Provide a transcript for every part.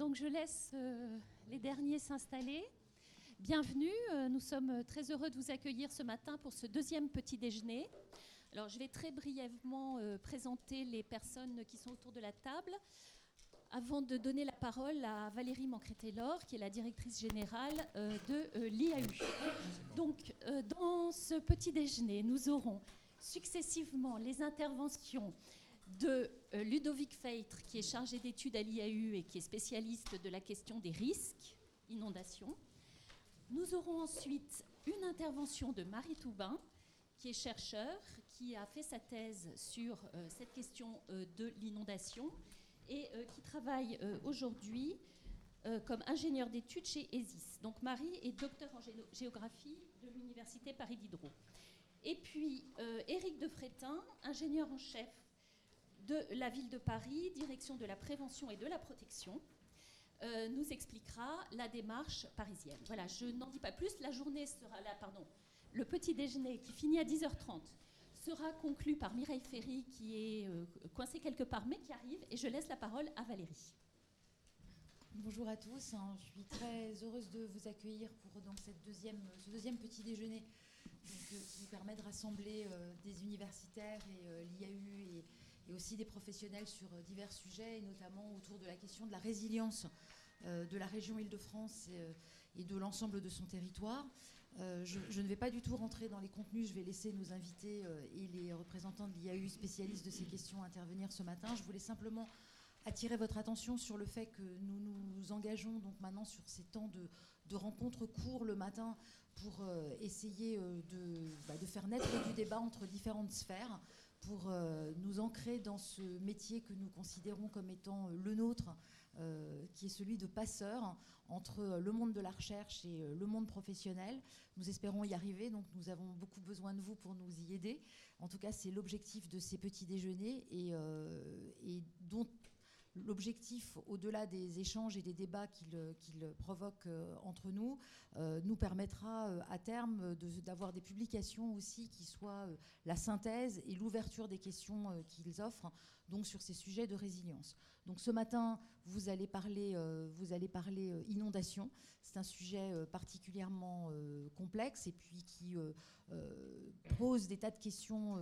donc je laisse euh, les derniers s'installer. Bienvenue, euh, nous sommes très heureux de vous accueillir ce matin pour ce deuxième petit déjeuner. Alors je vais très brièvement euh, présenter les personnes qui sont autour de la table avant de donner la parole à Valérie Mancré-Taylor, qui est la directrice générale de l'IAU. Donc dans ce petit déjeuner, nous aurons successivement les interventions de euh, Ludovic Feitre, qui est chargé d'études à l'IAU et qui est spécialiste de la question des risques, inondations. Nous aurons ensuite une intervention de Marie Toubin, qui est chercheur, qui a fait sa thèse sur euh, cette question euh, de l'inondation et qui travaille aujourd'hui comme ingénieur d'études chez ESIS. Donc Marie est docteur en géographie de l'Université Paris Diderot. Et puis Éric de Frétin, ingénieur en chef de la ville de Paris, direction de la prévention et de la protection, euh, nous expliquera la démarche parisienne. Voilà, je n'en dis pas plus. La journée sera là, pardon. Le petit déjeuner qui finit à 10h30 sera conclu par Mireille Ferry qui est euh, coincée quelque part mais qui arrive et je laisse la parole à Valérie. Bonjour à tous, hein. je suis très heureuse de vous accueillir pour donc, cette deuxième, ce deuxième petit déjeuner euh, qui permet de rassembler des universitaires et l'IAU et, et aussi des professionnels sur euh, divers sujets, et notamment autour de la question de la résilience euh, de la région Île-de-France euh, et, de l'ensemble de son territoire. je, ne vais pas du tout rentrer dans les contenus, je vais laisser nos invités et les représentants de l'IAU spécialistes de ces questions intervenir ce matin. Je voulais simplement attirer votre attention sur le fait que nous nous engageons donc maintenant sur ces temps de, rencontres courts le matin pour essayer bah, de, faire naître du débat entre différentes sphères pour euh, nous ancrer dans ce métier que nous considérons comme étant euh, le nôtre, euh, qui est celui de passeur entre le monde de la recherche et le monde professionnel. Nous espérons y arriver, donc nous avons beaucoup besoin de vous pour nous y aider. En tout cas, c'est l'objectif de ces petits déjeuners et, et dont l'objectif, au-delà des échanges et des débats qu'il provoque euh, entre nous, euh, nous permettra euh, à terme d'avoir des publications aussi qui soient la synthèse et l'ouverture des questions qu'ils offrent donc sur ces sujets de résilience. Donc ce matin, vous allez parler, vous allez parler inondation. C'est un sujet particulièrement complexe et puis qui pose des tas de questions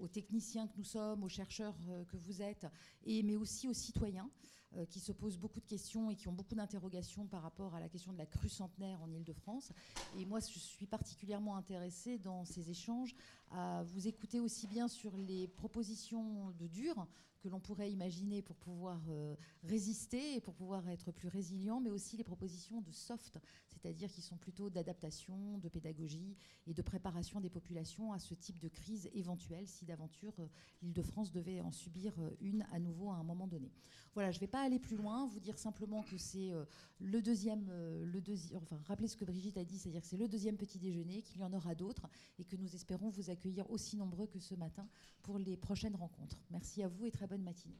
aux techniciens que nous sommes, aux chercheurs que vous êtes, et, mais aussi aux citoyens. Euh, qui se posent beaucoup de questions et qui ont beaucoup d'interrogations par rapport à la question de la crue centenaire en Ile-de-France. Et moi, je suis particulièrement intéressée dans ces échanges à vous écouter aussi bien sur les propositions de dur que l'on pourrait imaginer pour pouvoir euh, résister et pour pouvoir être plus résilient, mais aussi les propositions de soft, c'est-à-dire qui sont plutôt d'adaptation, de pédagogie et de préparation des populations à ce type de crise éventuelle si d'aventure euh, l'Île-de-France devait en subir une à nouveau à un moment donné. Voilà, je ne vais pas aller plus loin, vous dire simplement que c'est euh, le deuxième, euh, le deuxième, enfin rappeler ce que Brigitte a dit, c'est-à-dire que c'est le deuxième petit déjeuner, qu'il y en aura d'autres et que nous espérons vous accueillir aussi nombreux que ce matin pour les prochaines rencontres. Merci à vous et très bonne matinée.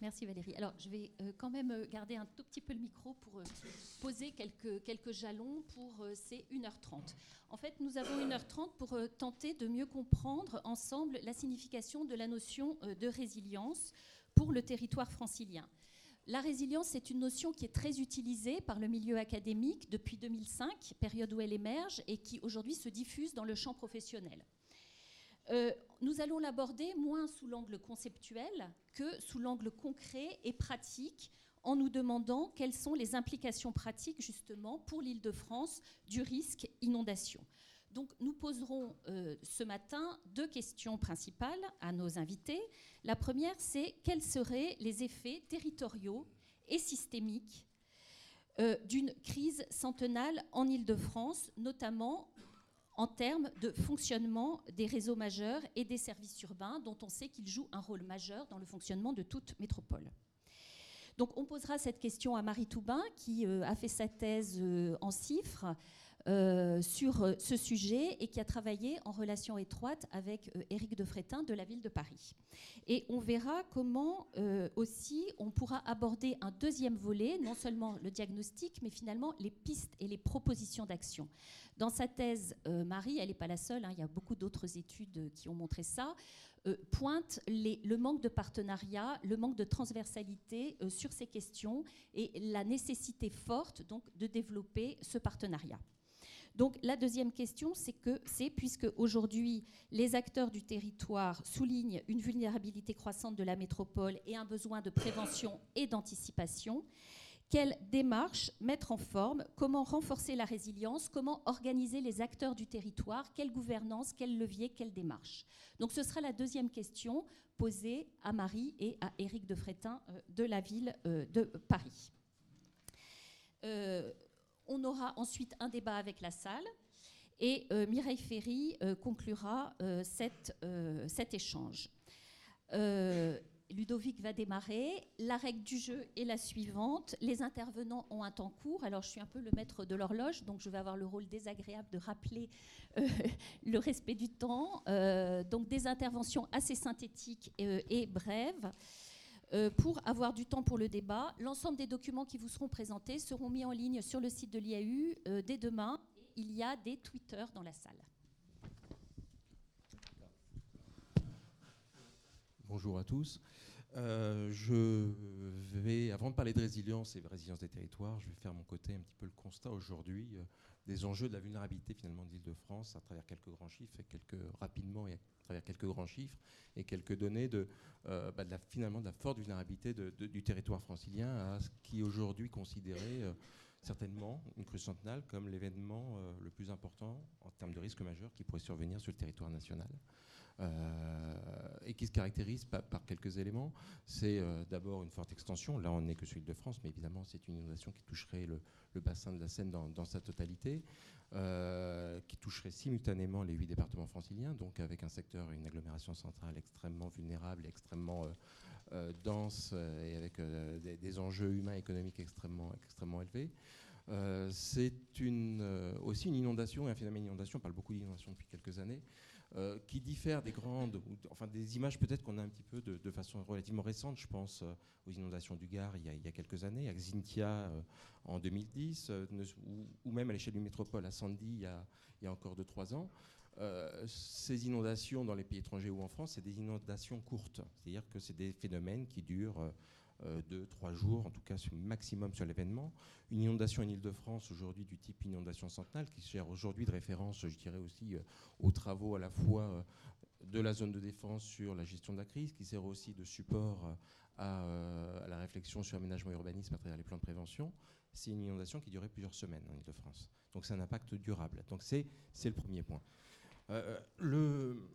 Merci Valérie. Alors, je vais euh, quand même garder un tout petit peu le micro pour poser quelques, quelques jalons pour ces 1h30. En fait, nous avons 1h30 pour tenter de mieux comprendre ensemble la signification de la notion de résilience pour le territoire francilien. La résilience, c'est une notion qui est très utilisée par le milieu académique depuis 2005, période où elle émerge, et qui aujourd'hui se diffuse dans le champ professionnel. Euh, nous allons l'aborder moins sous l'angle conceptuel que sous l'angle concret et pratique, en nous demandant quelles sont les implications pratiques justement pour l'Île-de-France du risque inondation. Donc nous poserons euh, ce matin deux questions principales à nos invités. La première, c'est quels seraient les effets territoriaux et systémiques euh, d'une crise centenale en Île-de-France, notamment en termes de fonctionnement des réseaux majeurs et des services urbains, dont on sait qu'ils jouent un rôle majeur dans le fonctionnement de toute métropole. Donc on posera cette question à Marie Toubin, qui euh, a fait sa thèse en chiffres euh, sur euh, ce sujet et qui a travaillé en relation étroite avec euh, Éric de Frétin de la ville de Paris. Et on verra comment aussi on pourra aborder un deuxième volet, non seulement le diagnostic, mais finalement les pistes et les propositions d'action. Dans sa thèse, Marie, elle n'est pas la seule, hein, il y a beaucoup d'autres études qui ont montré ça, euh, pointe le manque de partenariat, le manque de transversalité sur ces questions et la nécessité forte donc, de développer ce partenariat. Donc la deuxième question, c'est que c'est puisque aujourd'hui les acteurs du territoire soulignent une vulnérabilité croissante de la métropole et un besoin de prévention et d'anticipation, quelle démarche mettre en forme Comment renforcer la résilience Comment organiser les acteurs du territoire Quelle gouvernance Quel levier Quelle démarche Donc ce sera la deuxième question posée à Marie et à Éric de Frétin euh, de la ville euh, de Paris. Euh, on aura ensuite un débat avec la salle et Mireille Ferry conclura cet échange. Ludovic va démarrer. La règle du jeu est la suivante. Les intervenants ont un temps court. Alors, je suis un peu le maître de l'horloge, donc je vais avoir le rôle désagréable de rappeler euh, le respect du temps. Euh, donc, des interventions assez synthétiques euh, et, brèves. Pour avoir du temps pour le débat, l'ensemble des documents qui vous seront présentés seront mis en ligne sur le site de l'IAU dès demain. Il y a des Twitter dans la salle. Bonjour à tous. Euh, avant de parler de résilience et de résilience des territoires, je vais faire mon côté un petit peu le constat aujourd'hui euh, des enjeux de la vulnérabilité finalement de l'Île-de-France à travers quelques grands chiffres et quelques rapidement et à travers quelques grands chiffres et quelques données de, euh, bah, la, finalement de la forte vulnérabilité du territoire francilien à ce qui aujourd'hui considéré certainement une crue centenale comme l'événement le plus important en termes de risque majeur qui pourrait survenir sur le territoire national. Euh, et qui se caractérise par, quelques éléments. C'est euh, d'abord une forte extension. Là, on n'est que sur l'île de France, mais évidemment, c'est une inondation qui toucherait le, bassin de la Seine dans, sa totalité, euh, qui toucherait simultanément les huit départements franciliens, donc avec un secteur, une agglomération centrale extrêmement vulnérable, extrêmement dense et avec des, enjeux humains et économiques extrêmement, extrêmement élevés. c'est aussi une inondation un phénomène d'inondation. On parle beaucoup d'inondation depuis quelques années. Euh, qui diffère des grandes, enfin des images peut-être qu'on a un petit peu de, façon relativement récente. Je pense euh, aux inondations du Gard il y a, quelques années, à Xintia euh, en 2010, ou, même à l'échelle du métropole à Sandy il y a, il y a encore 2-3 ans. ces inondations dans les pays étrangers ou en France, c'est des inondations courtes. C'est-à-dire que c'est des phénomènes qui durent euh, de trois jours, en tout cas maximum sur l'événement. Une inondation en Ile-de-France aujourd'hui du type inondation centenale, qui sert aujourd'hui de référence, je dirais aussi, euh, aux travaux à la fois euh, de la zone de défense sur la gestion de la crise, qui sert aussi de support à, la réflexion sur l'aménagement urbanisme à travers les plans de prévention. C'est une inondation qui durait plusieurs semaines en Ile-de-France. Donc c'est un impact durable. Donc c'est le premier point. le,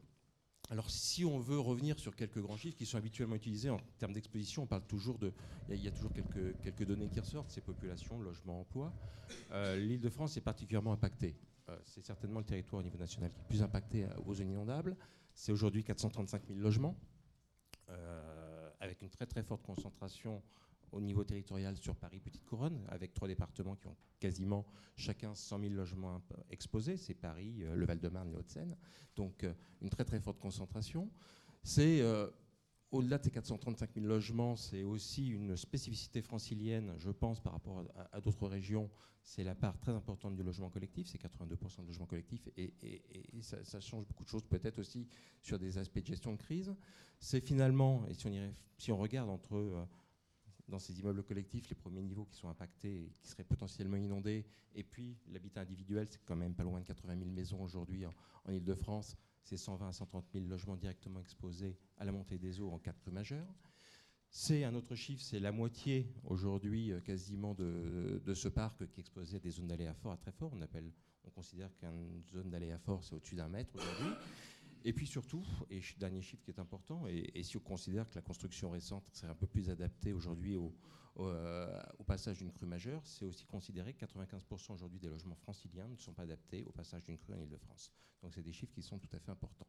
alors, si on veut revenir sur quelques grands chiffres qui sont habituellement utilisés en termes d'exposition, on parle toujours de. Il y, a toujours quelques, données qui ressortent c'est population, logement, emploi. Euh, L'île de France est particulièrement impactée. Euh, c'est certainement le territoire au niveau national qui est le plus impacté euh, aux zones inondables. C'est aujourd'hui 435 000 logements, avec une très très forte concentration au niveau territorial sur Paris Petite Couronne, avec trois départements qui ont quasiment chacun 100 000 logements exposés. C'est Paris, euh, le Val-de-Marne et Haute-Seine. Donc euh, une très très forte concentration. C'est euh, au-delà de ces 435 000 logements, c'est aussi une spécificité francilienne, je pense, par rapport à, d'autres régions. C'est la part très importante du logement collectif, c'est 82% de logement collectif, et, ça, change beaucoup de choses, peut-être aussi sur des aspects de gestion de crise. C'est finalement, et si on regarde entre dans ces immeubles collectifs, les premiers niveaux qui sont impactés et qui seraient potentiellement inondés. Et puis l'habitat individuel, c'est quand même pas loin de 80 000 maisons aujourd'hui en, Ile-de-France. C'est 120 à 130 000 logements directement exposés à la montée des eaux en cas de crue majeure. C'est un autre chiffre, c'est la moitié aujourd'hui euh, quasiment de, ce parc qui est exposé à des zones d'aléa fort à très fort. On, appelle, on considère qu'une zone d'aléa fort, c'est au-dessus d'un mètre aujourd'hui. Et puis surtout, et dernier chiffre qui est important, et, si on considère que la construction récente serait un peu plus adaptée aujourd'hui au, euh, passage d'une crue majeure, c'est aussi considéré que 95% aujourd'hui des logements franciliens ne sont pas adaptés au passage d'une crue en Ile-de-France. Donc c'est des chiffres qui sont tout à fait importants.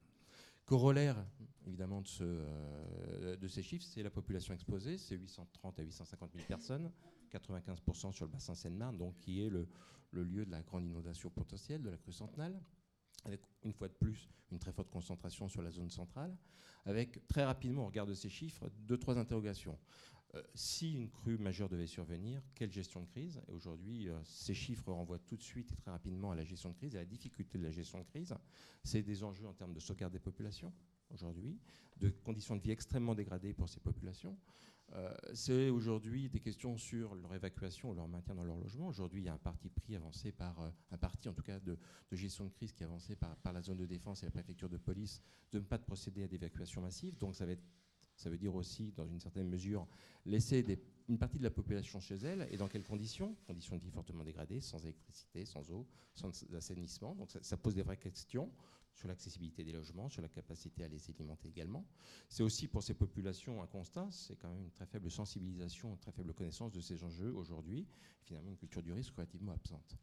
Corollaire, évidemment, de, euh, ces chiffres, c'est la population exposée, c'est 830 à 850 000 personnes, 95% sur le bassin Seine-Marne, donc qui est le lieu de la grande inondation potentielle de la crue centenale avec une fois de plus une très forte concentration sur la zone centrale, avec très rapidement, au regard de ces chiffres, deux, trois interrogations. Euh, si une crue majeure devait survenir, quelle gestion de crise? Et aujourd'hui, euh, ces chiffres renvoient tout de suite et très rapidement à la gestion de crise et à la difficulté de la gestion de crise. C'est des enjeux en termes de sauvegarde des populations aujourd'hui, de conditions de vie extrêmement dégradées pour ces populations. Euh, c'est aujourd'hui des questions sur leur évacuation ou leur maintien dans leur logement. Aujourd'hui, il y a un parti pris avancé par, un parti en tout cas de, gestion de crise qui est avancé par, la zone de défense et la préfecture de police de ne pas procéder à d'évacuation massive. Donc ça veut dire aussi, dans une certaine mesure, laisser une partie de la population chez elle. Et dans quelles conditions? Conditions de vie fortement dégradées, sans électricité, sans eau, sans assainissement. Donc ça, pose des vraies questions sur l'accessibilité des logements, sur la capacité à les alimenter également. C'est aussi pour ces populations un constat, c'est quand même une très faible sensibilisation, une très faible connaissance de ces enjeux aujourd'hui, finalement une culture du risque relativement absente.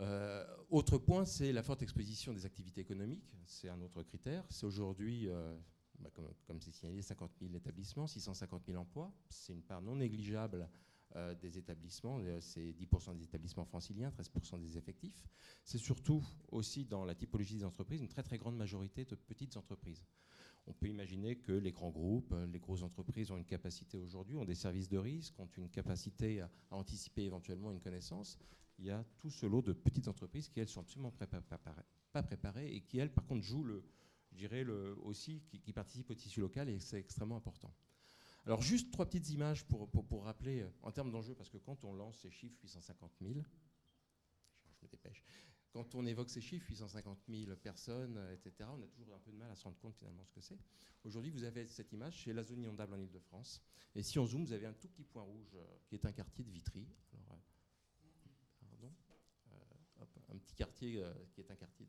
Euh, autre point, c'est la forte exposition des activités économiques. C'est un autre critère. C'est aujourd'hui, euh, bah, comme c'est signalé, 50 000 établissements, 650 000 emplois. C'est une part non négligeable euh, des établissements. Euh, c'est 10% des établissements franciliens, 13% des effectifs. C'est surtout aussi dans la typologie des entreprises une très très grande majorité de petites entreprises. On peut imaginer que les grands groupes, euh, les grosses entreprises ont une capacité aujourd'hui, ont des services de risque, ont une capacité à, anticiper éventuellement une connaissance. Il y a tout ce lot de petites entreprises qui, elles, sont absolument pas préparées et qui, elles, par contre, jouent le, je dirais, le, aussi, qui, participe au tissu local et c'est extrêmement important. Alors juste trois petites images pour, pour, rappeler euh, en termes d'enjeux, parce que quand on lance ces chiffres 850 000, je me dépêche, quand on évoque ces chiffres, 850 000 personnes, euh, etc., on a toujours un peu de mal à se rendre compte finalement ce que c'est. Aujourd'hui, vous avez cette image, c'est la zone inondable en Ile-de-France. Et si on zoome, vous avez un tout petit point rouge euh, qui est un quartier de Vitry. Alors, pardon, un petit quartier qui est un quartier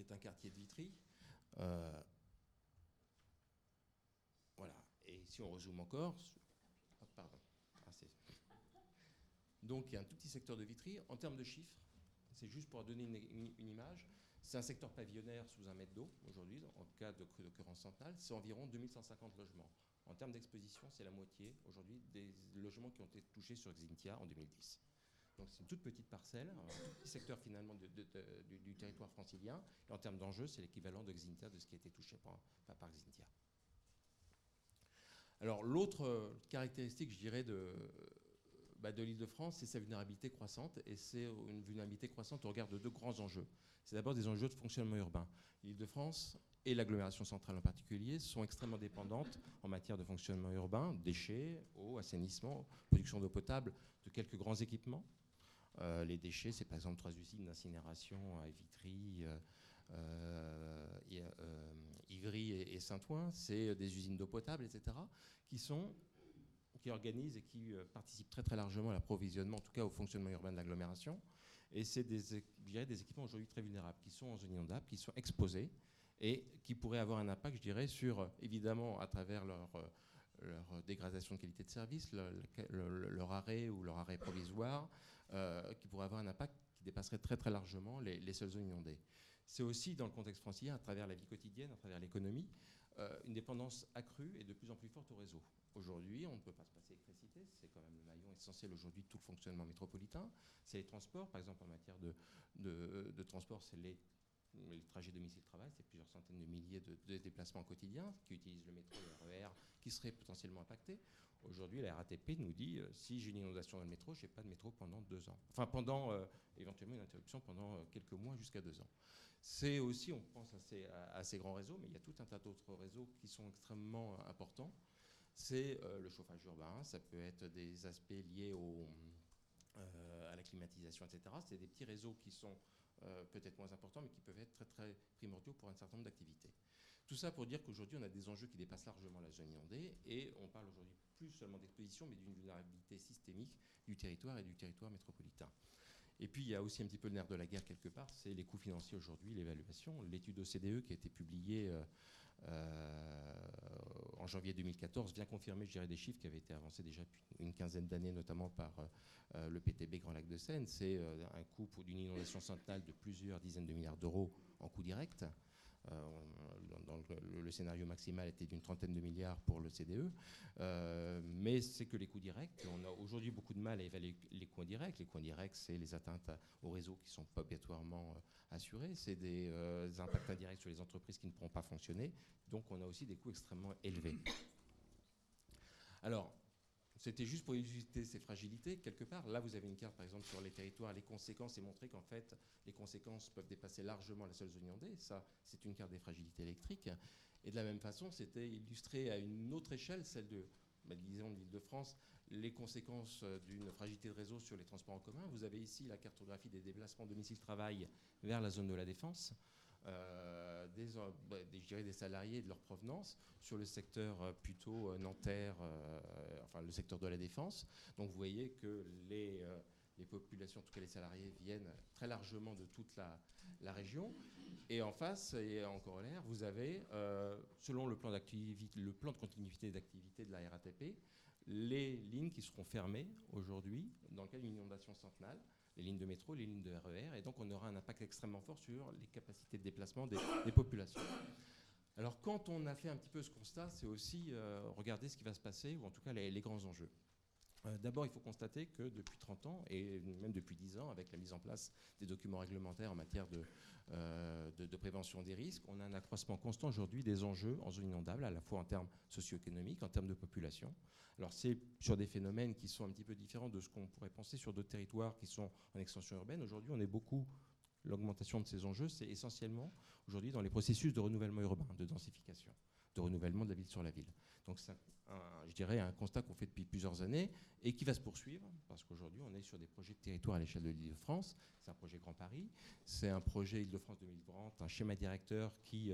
est un quartier de Vitry. Et si on rezoome encore, pardon. Ah, donc il y a un tout petit secteur de Vitry. En termes de chiffres, c'est juste pour donner une, image. C'est un secteur pavillonnaire sous un mètre d'eau aujourd'hui, en cas de d'occurrence centrale. C'est environ 2150 logements. En termes d'exposition, c'est la moitié aujourd'hui des logements qui ont été touchés sur Xintia en 2010. Donc c'est une toute petite parcelle, un petit secteur finalement du, territoire francilien. Et en termes d'enjeux, c'est l'équivalent de Xintia, de ce qui a été touché par, par Xintia. Alors l'autre euh, caractéristique, je dirais, de, bah, de l'île de France, c'est sa vulnérabilité croissante. Et c'est une vulnérabilité croissante au regard de deux grands enjeux. C'est d'abord des enjeux de fonctionnement urbain. L'île de France et l'agglomération centrale en particulier sont extrêmement dépendantes en matière de fonctionnement urbain, déchets, eau, assainissement, production d'eau potable, de quelques grands équipements euh, les déchets, c'est par exemple trois usines d'incinération à Vitry, euh, euh, Ivry et, Saint-Ouen. C'est des usines d'eau potable, etc., qui sont qui organisent et qui participent très très largement à l'approvisionnement, en tout cas au fonctionnement urbain de l'agglomération. Et c'est des, des équipements aujourd'hui très vulnérables, qui sont en zone inondable, qui sont exposés et qui pourraient avoir un impact, je dirais, sur, évidemment, à travers leur, dégradation de qualité de service, leur arrêt ou leur arrêt provisoire, euh, qui pourrait avoir un impact qui dépasserait très très largement les, seules zones inondées. C'est aussi dans le contexte francilien, à travers la vie quotidienne, à travers l'économie, euh, une dépendance accrue et de plus en plus forte au réseau. Aujourd'hui, on ne peut pas se passer d'électricité, c'est quand même le maillon essentiel aujourd'hui de tout le fonctionnement métropolitain. C'est les transports, par exemple en matière de, de, transport, c'est les, les trajets domicile-travail, c'est plusieurs centaines de milliers de, déplacements quotidiens qui utilisent le métro, le RER, qui seraient potentiellement impactés. Aujourd'hui, la RATP nous dit euh, si j'ai une inondation dans le métro, je n'ai pas de métro pendant deux ans. Enfin, pendant euh, éventuellement une interruption pendant euh, quelques mois jusqu'à deux ans. C'est aussi, on pense à ces, grands réseaux, mais il y a tout un tas d'autres réseaux qui sont extrêmement importants. C'est le chauffage urbain, ça peut être des aspects liés à la climatisation, etc. C'est des petits réseaux qui sont peut-être moins importants, mais qui peuvent être très primordiaux pour un certain nombre d'activités. Tout ça pour dire qu'aujourd'hui, on a des enjeux qui dépassent largement la zone inondée, et on parle aujourd'hui plus seulement d'exposition, mais d'une vulnérabilité systémique du territoire et du territoire métropolitain. Et puis, il y a aussi un petit peu le nerf de la guerre quelque part, c'est les coûts financiers aujourd'hui, l'évaluation. L'étude OCDE qui a été publiée euh, euh, en janvier 2014 vient confirmer, je dirais, des chiffres qui avaient été avancés déjà depuis une quinzaine d'années, notamment par euh, le PTB Grand Lac de Seine. C'est un coût d'une inondation centrale de plusieurs dizaines de milliards d'euros en coût direct. Dans le, scénario maximal était d'une trentaine de milliards pour le CDE, mais c'est que les coûts directs. On a aujourd'hui beaucoup de mal à évaluer les coûts indirects. Les coûts indirects, c'est les atteintes au réseau qui sont pas obligatoirement assurées, c'est des impacts indirects sur les entreprises qui ne pourront pas fonctionner. Donc on a aussi des coûts extrêmement élevés. Alors, c'était juste pour illustrer ces fragilités, quelque part. Là, vous avez une carte, par exemple, sur les territoires, les conséquences, et montrer qu'en fait, les conséquences peuvent dépasser largement la seule zone inondée. Ça, c'est une carte des fragilités électriques. Et de la même façon, c'était illustré à une autre échelle, celle de, bah, disons, de l'Île-de-France, les conséquences d'une fragilité de réseau sur les transports en commun. Vous avez ici la cartographie des déplacements domicile-travail vers la zone de la défense. Euh, des, bah, des, des, salariés de leur provenance sur le secteur euh, plutôt euh, nanterre, enfin le secteur de la défense. Donc vous voyez que les, les, populations, en tout cas les salariés, viennent très largement de toute la, la région. Et en face, et en corollaire, vous avez, selon le plan, le plan de continuité d'activité de la RATP, les lignes qui seront fermées aujourd'hui dans le cas d'une inondation centenale les lignes de métro, les lignes de RER, e et donc on aura un impact extrêmement fort sur les capacités de déplacement des, populations. Alors quand on a fait un petit peu ce constat, c'est aussi euh, regarder ce qui va se passer, ou en tout cas les, grands enjeux. Euh, d'abord, il faut constater que depuis 30 ans, et même depuis 10 ans, avec la mise en place des documents réglementaires en matière de, euh, de, prévention des risques, on a un accroissement constant aujourd'hui des enjeux en zone inondable, à la fois en termes socio-économiques, en termes de population. Alors c'est sur des phénomènes qui sont un petit peu différents de ce qu'on pourrait penser sur d'autres territoires qui sont en extension urbaine. Aujourd'hui, on est beaucoup l'augmentation de ces enjeux, c'est essentiellement aujourd'hui dans les processus de renouvellement urbain, de densification, de renouvellement de la ville sur la ville. Donc je dirais, un constat qu'on fait depuis plusieurs années et qui va se poursuivre, parce qu'aujourd'hui, on est sur des projets de territoire à l'échelle de l'Île-de-France. C'est un projet Grand Paris, c'est un projet Île-de-France 2030, un schéma directeur qui,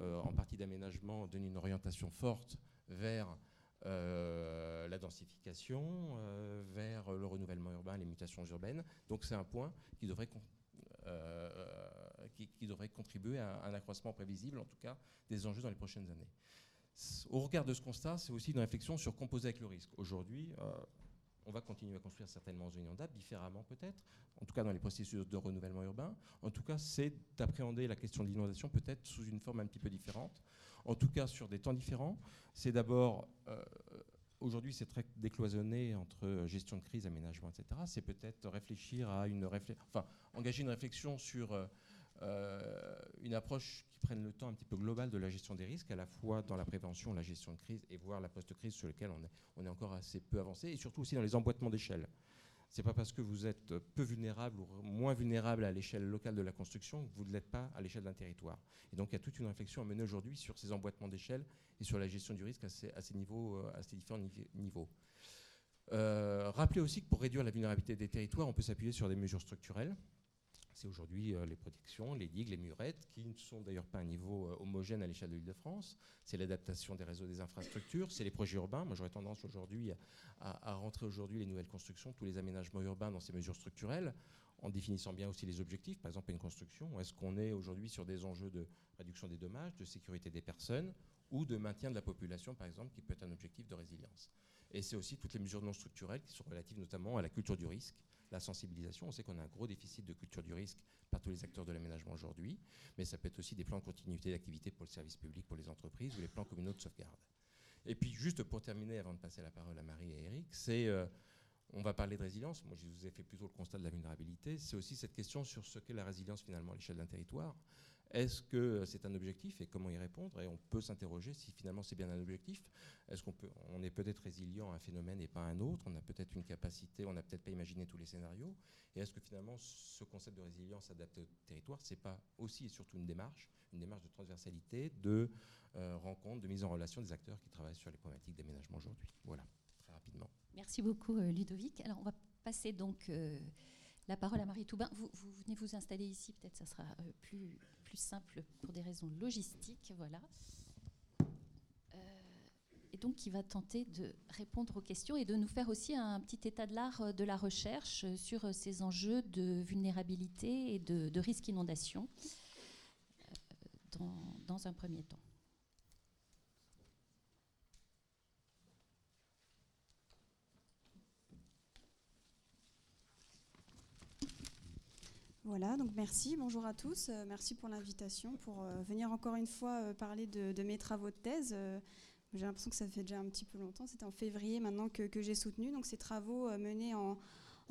euh, en partie d'aménagement, donne une orientation forte vers euh, la densification, euh, vers le renouvellement urbain, les mutations urbaines. Donc c'est un point qui devrait contribuer à un accroissement prévisible, en tout cas, des enjeux dans les prochaines années. Au regard de ce constat, c'est aussi une réflexion sur composer avec le risque. Aujourd'hui, euh, on va continuer à construire certainement en zone inondable, différemment peut-être, en tout cas dans les processus de renouvellement urbain. En tout cas, c'est d'appréhender la question de l'inondation peut-être sous une forme un petit peu différente, en tout cas sur des temps différents. C'est d'abord, euh, aujourd'hui c'est très décloisonné entre gestion de crise, aménagement, etc. C'est peut-être réfléchir à une réflexion, enfin engager une réflexion sur... Euh, euh, une approche qui prenne le temps un petit peu global de la gestion des risques, à la fois dans la prévention, la gestion de crise et voir la post-crise sur laquelle on est, on est encore assez peu avancé, et surtout aussi dans les emboîtements d'échelle. C'est pas parce que vous êtes peu vulnérable ou moins vulnérable à l'échelle locale de la construction que vous ne l'êtes pas à l'échelle d'un territoire. Et donc il y a toute une réflexion à mener aujourd'hui sur ces emboîtements d'échelle et sur la gestion du risque à ces, euh, différents niveaux. Euh, rappelez aussi que pour réduire la vulnérabilité des territoires, on peut s'appuyer sur des mesures structurelles c'est aujourd'hui euh, les protections, les digues, les murettes, qui ne sont d'ailleurs pas un niveau euh, homogène à l'échelle de l'Île-de-France. C'est l'adaptation des réseaux des infrastructures, c'est les projets urbains. Moi, j'aurais tendance aujourd'hui à, rentrer aujourd'hui les nouvelles constructions, tous les aménagements urbains dans ces mesures structurelles, en définissant bien aussi les objectifs. Par exemple, une construction, est-ce qu'on est aujourd'hui sur des enjeux de réduction des dommages, de sécurité des personnes ou de maintien de la population, par exemple, qui peut être un objectif de résilience? Et c'est aussi toutes les mesures non structurelles qui sont relatives notamment à la culture du risque, la sensibilisation. On sait qu'on a un gros déficit de culture du risque par tous les acteurs de l'aménagement aujourd'hui, mais ça peut être aussi des plans de continuité d'activité pour le service public, pour les entreprises ou les plans communaux de sauvegarde. Et puis juste pour terminer, avant de passer la parole à Marie et Eric, c'est euh, on va parler de résilience. Moi, je vous ai fait plutôt le constat de la vulnérabilité. C'est aussi cette question sur ce qu'est la résilience finalement à l'échelle d'un territoire. Est-ce que c'est un objectif et comment y répondre? Et on peut s'interroger si finalement c'est bien un objectif. Est-ce qu'on peut, on est peut-être résilient à un phénomène et pas à un autre? On a peut-être une capacité, on n'a peut-être pas imaginé tous les scénarios. Et est-ce que finalement ce concept de résilience adapté au territoire, c'est pas aussi et surtout une démarche, une démarche de transversalité, de euh, rencontre, de mise en relation des acteurs qui travaillent sur les problématiques d'aménagement aujourd'hui Voilà, très rapidement. Merci beaucoup euh, Ludovic. Alors on va passer donc euh, la parole à Marie Toubin. Vous, vous, venez vous installer ici, peut-être ça sera plus plus simple pour des raisons logistiques. Voilà. Euh, et donc, qui va tenter de répondre aux questions et de nous faire aussi un petit état de l'art de la recherche sur ces enjeux de vulnérabilité et de, risque inondation euh, dans un premier temps. Voilà, donc merci, bonjour à tous, euh, merci pour l'invitation, pour euh, venir encore une fois euh, parler de, mes travaux de thèse. j'ai l'impression que ça fait déjà un petit peu longtemps, c'était en février maintenant que, j'ai soutenu, donc ces travaux menés en,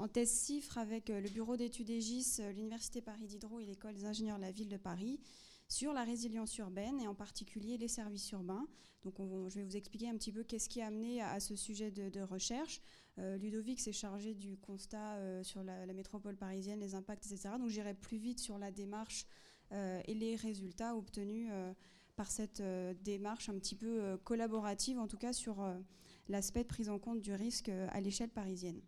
thèse CIFRE avec le bureau d'études EGIS, l'Université Paris Diderot et l'École des ingénieurs de la ville de Paris sur la résilience urbaine et en particulier les services urbains. Donc je vais vous expliquer un petit peu qu'est-ce qui a amené à, ce sujet de recherche. Euh, Ludovic s'est chargé du constat euh, sur la, métropole parisienne, les impacts, etc. Donc j'irai plus vite sur la démarche euh, et les résultats obtenus par cette démarche un petit peu collaborative, en tout cas sur l'aspect de prise en compte du risque à l'échelle parisienne.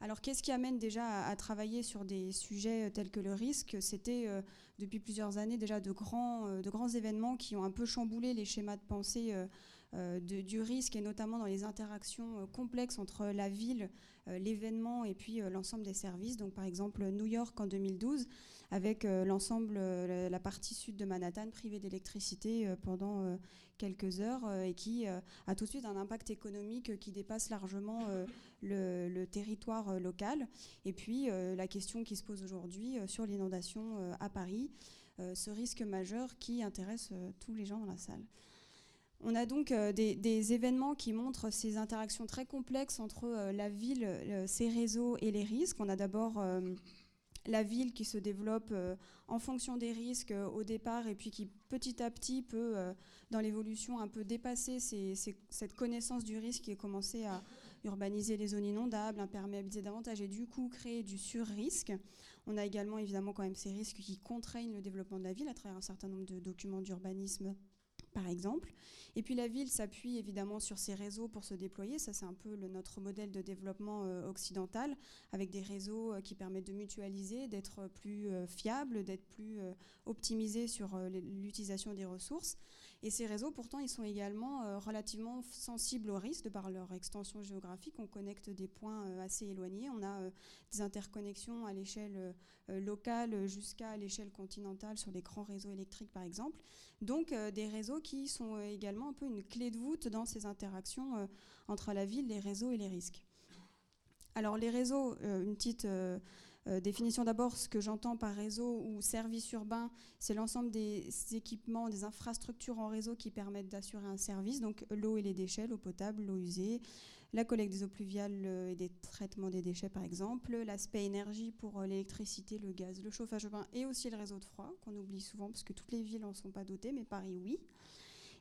Alors, qu'est-ce qui amène déjà à, travailler sur des sujets tels que le risque? C'était depuis plusieurs années déjà de grands, de grands événements qui ont un peu chamboulé les schémas de pensée euh, du risque et notamment dans les interactions euh, complexes entre la ville, euh, l'événement et puis l'ensemble des services. Donc par exemple New York en 2012 avec l'ensemble, la partie sud de Manhattan privée d'électricité pendant quelques heures et qui a tout de suite un impact économique qui dépasse largement le, territoire local. Et puis la question qui se pose aujourd'hui sur l'inondation à Paris, ce risque majeur qui intéresse tous les gens dans la salle. On a donc euh, des, événements qui montrent ces interactions très complexes entre euh, la ville, euh, ses réseaux et les risques. On a d'abord la ville qui se développe en fonction des risques au départ et puis qui petit à petit peut, dans l'évolution, un peu dépasser cette connaissance du risque qui a commencé à urbaniser les zones inondables, imperméabiliser davantage et du coup créer du sur-risque. On a également évidemment quand même ces risques qui contraignent le développement de la ville à travers un certain nombre de documents d'urbanisme par exemple. Et puis la ville s'appuie évidemment sur ses réseaux pour se déployer. Ça, c'est un peu notre modèle de développement euh, occidental, avec des réseaux euh, qui permettent de mutualiser, d'être plus euh, fiables, d'être plus optimisés sur l'utilisation des ressources. Et ces réseaux, pourtant, ils sont également relativement sensibles au risque de par leur extension géographique. On connecte des points assez éloignés. On a des interconnexions à l'échelle locale jusqu'à l'échelle continentale sur les grands réseaux électriques, par exemple. Donc des réseaux qui sont également un peu une clé de voûte dans ces interactions euh, entre la ville, les réseaux et les risques. Alors les réseaux, euh, une petite euh, définition d'abord, ce que j'entends par réseau ou service urbain, c'est l'ensemble des équipements, des infrastructures en réseau qui permettent d'assurer un service, donc l'eau et les déchets, l'eau potable, l'eau usée, la collecte des eaux pluviales et des traitements des déchets par exemple, l'aspect énergie pour l'électricité, le gaz, le chauffage urbain et aussi le réseau de froid, qu'on oublie souvent parce que toutes les villes n'en sont pas dotées, mais Paris oui.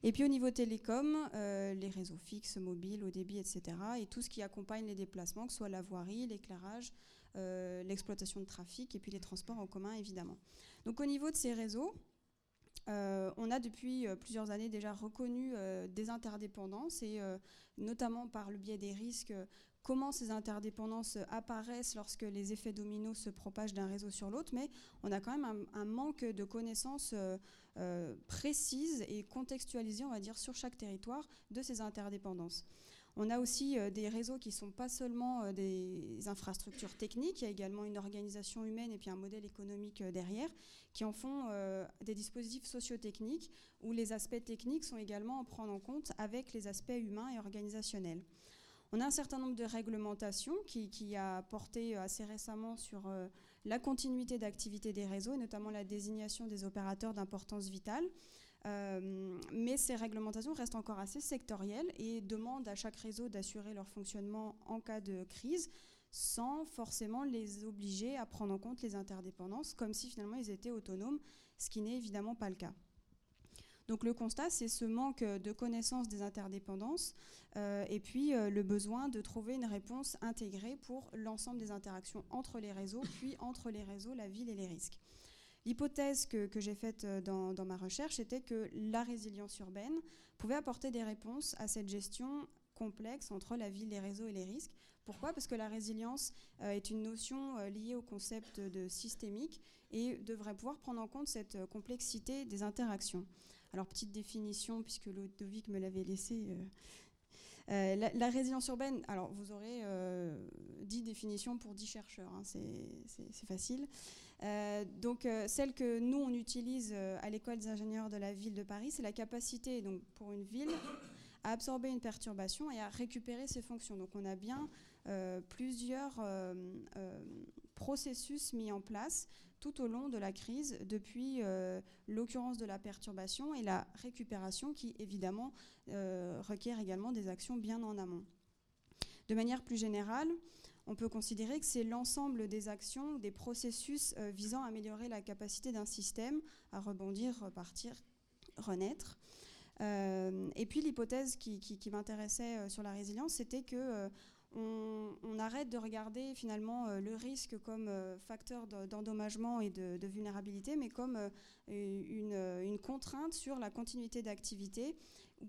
Et puis au niveau télécom, euh, les réseaux fixes, mobiles, au débit, etc. Et tout ce qui accompagne les déplacements, que ce soit la voirie, l'éclairage, euh, l'exploitation de trafic et puis les transports en commun, évidemment. Donc au niveau de ces réseaux, euh, on a depuis plusieurs années déjà reconnu des interdépendances et notamment par le biais des risques comment ces interdépendances apparaissent lorsque les effets dominos se propagent d'un réseau sur l'autre, mais on a quand même un, manque de connaissances euh, euh, précises et contextualisées, on va dire, sur chaque territoire de ces interdépendances. On a aussi euh, des réseaux qui ne sont pas seulement des infrastructures techniques, il y a également une organisation humaine et puis un modèle économique derrière, qui en font des dispositifs sociotechniques où les aspects techniques sont également à prendre en compte avec les aspects humains et organisationnels. On a un certain nombre de réglementations qui, a porté euh, assez récemment sur euh, la continuité d'activité des réseaux, et notamment la désignation des opérateurs d'importance vitale. Euh, mais ces réglementations restent encore assez sectorielles et demandent à chaque réseau d'assurer leur fonctionnement en cas de crise sans forcément les obliger à prendre en compte les interdépendances, comme si finalement ils étaient autonomes, ce qui n'est évidemment pas le cas. Donc le constat, c'est ce manque de connaissance des interdépendances euh, et puis euh, le besoin de trouver une réponse intégrée pour l'ensemble des interactions entre les réseaux, puis entre les réseaux, la ville et les risques. L'hypothèse que, j'ai faite euh, dans, ma recherche était que la résilience urbaine pouvait apporter des réponses à cette gestion complexe entre la ville, les réseaux et les risques. Pourquoi? Parce que la résilience est une notion liée au concept de systémique et devrait pouvoir prendre en compte cette complexité des interactions. Alors, petite définition, puisque Ludovic me l'avait laissé. Euh, euh, la, résilience urbaine, alors vous aurez euh, 10 définitions pour 10 chercheurs, hein, c'est facile. Euh, donc celle que nous on utilise à l'école des ingénieurs de la ville de Paris, c'est la capacité donc, pour une ville à absorber une perturbation et à récupérer ses fonctions. Donc on a bien plusieurs processus mis en place tout au long de la crise, depuis l'occurrence de la perturbation et la récupération qui, évidemment, requiert également des actions bien en amont. De manière plus générale, on peut considérer que c'est l'ensemble des actions, des processus euh, visant à améliorer la capacité d'un système à rebondir, repartir, renaître. Euh, et puis l'hypothèse qui, m'intéressait euh, sur la résilience, c'était que arrête de regarder finalement le risque comme facteur d'endommagement et de, vulnérabilité, mais comme une, contrainte sur la continuité d'activité,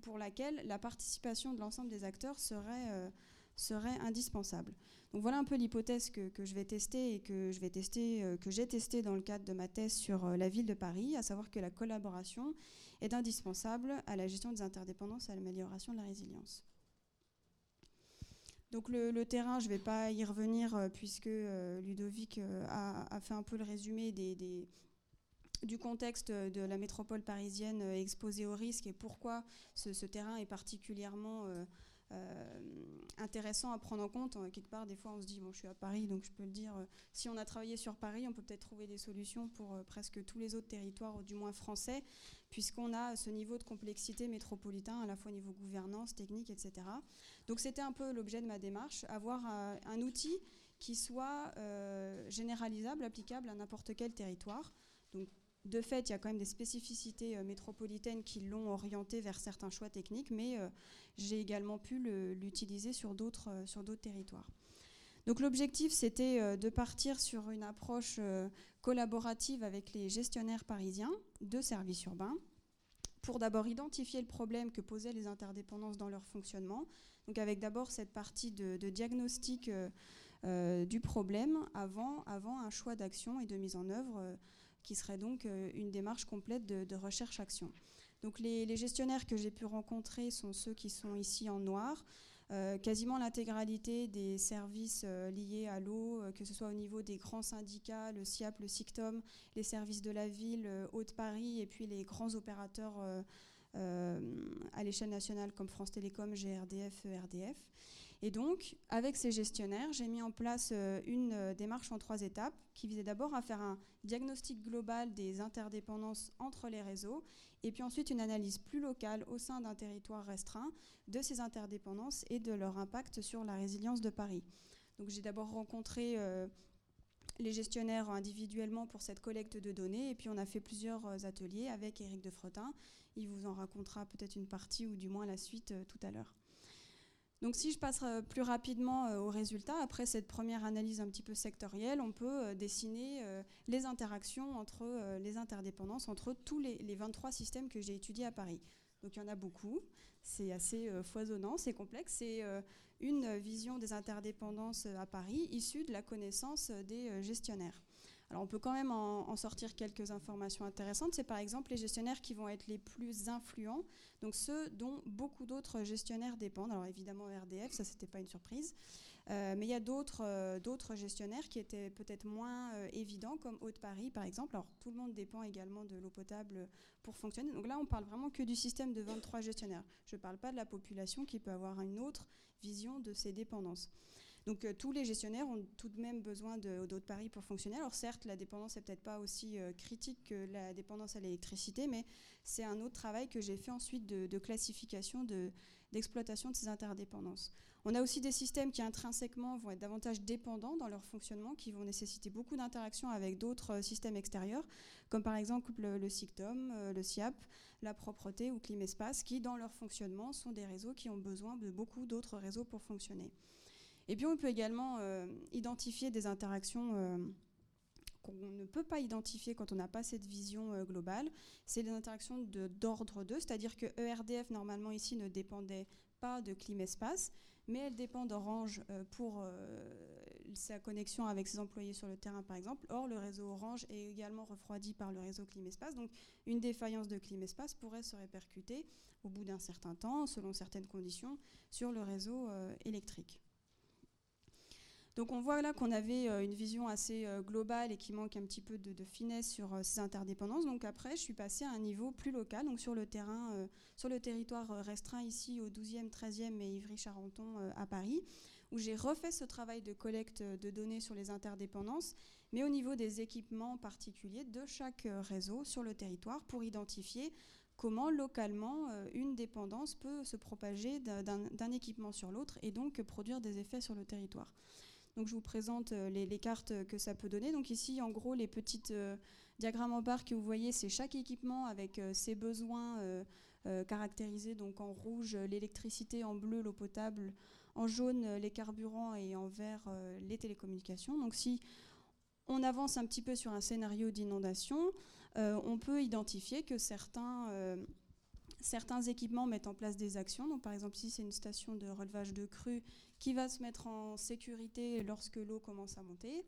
pour laquelle la participation de l'ensemble des acteurs serait indispensable. Voilà un peu l'hypothèse que, je vais tester et que euh, j'ai testé dans le cadre de ma thèse sur euh, la ville de Paris, à savoir que la collaboration est indispensable à la gestion des interdépendances et à l'amélioration de la résilience. Donc le, terrain, je ne vais pas y revenir euh, puisque Ludovic a, fait un peu le résumé du contexte de la métropole parisienne exposée au risque et pourquoi ce, terrain est particulièrement intéressant à prendre en compte. Euh, quelque part, des fois, on se dit, bon, je suis à Paris, donc je peux le dire, euh, si on a travaillé sur Paris, on peut peut-être trouver des solutions pour presque tous les autres territoires, du moins français, puisqu'on a ce niveau de complexité métropolitain, à la fois au niveau gouvernance, technique, etc. Donc c'était un peu l'objet de ma démarche, avoir un, outil qui soit généralisable, applicable à n'importe quel territoire. Donc de fait, il y a quand même des spécificités euh, métropolitaines qui l'ont orienté vers certains choix techniques, mais euh, j'ai également pu l'utiliser sur d'autres euh, territoires. Donc l'objectif, c'était de partir sur une approche collaborative avec les gestionnaires parisiens de services urbains pour d'abord identifier le problème que posaient les interdépendances dans leur fonctionnement, donc avec d'abord cette partie de, diagnostic du problème avant un choix d'action et de mise en œuvre qui serait donc euh, une démarche complète de, recherche-action. Donc les, gestionnaires que j'ai pu rencontrer sont ceux qui sont ici en noir. Euh, quasiment l'intégralité des services euh, liés à l'eau, que ce soit au niveau des grands syndicats, le SIAP, le SICTOM, les services de la ville, Haute-Paris, et puis les grands opérateurs à l'échelle nationale comme France Télécom, GRDF, ERDF. Et donc, avec ces gestionnaires, j'ai mis en place euh, une euh, démarche en trois étapes qui visait d'abord à faire un diagnostic global des interdépendances entre les réseaux et puis ensuite une analyse plus locale au sein d'un territoire restreint de ces interdépendances et de leur impact sur la résilience de Paris. Donc j'ai d'abord rencontré euh, les gestionnaires individuellement pour cette collecte de données et puis on a fait plusieurs ateliers avec Éric Defretin. Il vous en racontera peut-être une partie ou du moins la suite tout à l'heure. Donc si je passe euh, plus rapidement euh, aux résultats, après cette première analyse un petit peu sectorielle, on peut euh, dessiner les interactions entre les interdépendances entre tous les, 23 systèmes que j'ai étudiés à Paris. Donc il y en a beaucoup, c'est assez foisonnant, c'est complexe, c'est une vision des interdépendances à Paris issue de la connaissance des gestionnaires. Alors on peut quand même en, sortir quelques informations intéressantes. C'est par exemple les gestionnaires qui vont être les plus influents, donc ceux dont beaucoup d'autres gestionnaires dépendent. Alors évidemment RDF, ça c'était pas une surprise, euh, mais il y a euh, d'autres gestionnaires qui étaient peut-être moins euh, évidents, comme Haute-Paris par exemple. Alors tout le monde dépend également de l'eau potable pour fonctionner. Donc là on parle vraiment que du système de 23 gestionnaires. Je ne parle pas de la population qui peut avoir une autre vision de ses dépendances. Donc euh, tous les gestionnaires ont tout de même besoin d'eau de, Paris pour fonctionner. Alors certes, la dépendance n'est peut-être pas aussi euh, critique que la dépendance à l'électricité, mais c'est un autre travail que j'ai fait ensuite de, classification, d'exploitation de, ces interdépendances. On a aussi des systèmes qui intrinsèquement vont être davantage dépendants dans leur fonctionnement, qui vont nécessiter beaucoup d'interactions avec d'autres euh, systèmes extérieurs, comme par exemple le, SICTOM, le SIAP, la propreté ou Climespace, qui dans leur fonctionnement sont des réseaux qui ont besoin de beaucoup d'autres réseaux pour fonctionner. Et puis on peut également euh, identifier des interactions euh, qu'on ne peut pas identifier quand on n'a pas cette vision euh, globale. C'est les interactions d'ordre 2, c'est-à-dire que ERDF normalement ici ne dépendait pas de Climespace, mais elle dépend d'Orange pour sa connexion avec ses employés sur le terrain par exemple. Or, le réseau Orange est également refroidi par le réseau Climespace, donc une défaillance de Climespace pourrait se répercuter au bout d'un certain temps, selon certaines conditions, sur le réseau électrique. Donc on voit là qu'on avait euh, une vision assez euh, globale et qui manque un petit peu de, finesse sur euh, ces interdépendances. Donc après, je suis passée à un niveau plus local, donc sur le terrain, sur le territoire restreint ici au 12e, 13e et Ivry-Charenton à Paris, où j'ai refait ce travail de collecte de données sur les interdépendances, mais au niveau des équipements particuliers de chaque réseau sur le territoire pour identifier comment localement une dépendance peut se propager d'un équipement sur l'autre et donc produire des effets sur le territoire. Donc je vous présente les, cartes que ça peut donner. Donc ici, en gros, les petites diagrammes en barre que vous voyez, c'est chaque équipement avec ses besoins caractérisés. Donc en rouge, l'électricité, en bleu, l'eau potable, en jaune euh, les carburants et en vert euh, les télécommunications. Donc si on avance un petit peu sur un scénario d'inondation, euh, on peut identifier que certains, équipements mettent en place des actions. Par exemple ici c'est une station de relevage de crues qui va se mettre en sécurité lorsque l'eau commence à monter.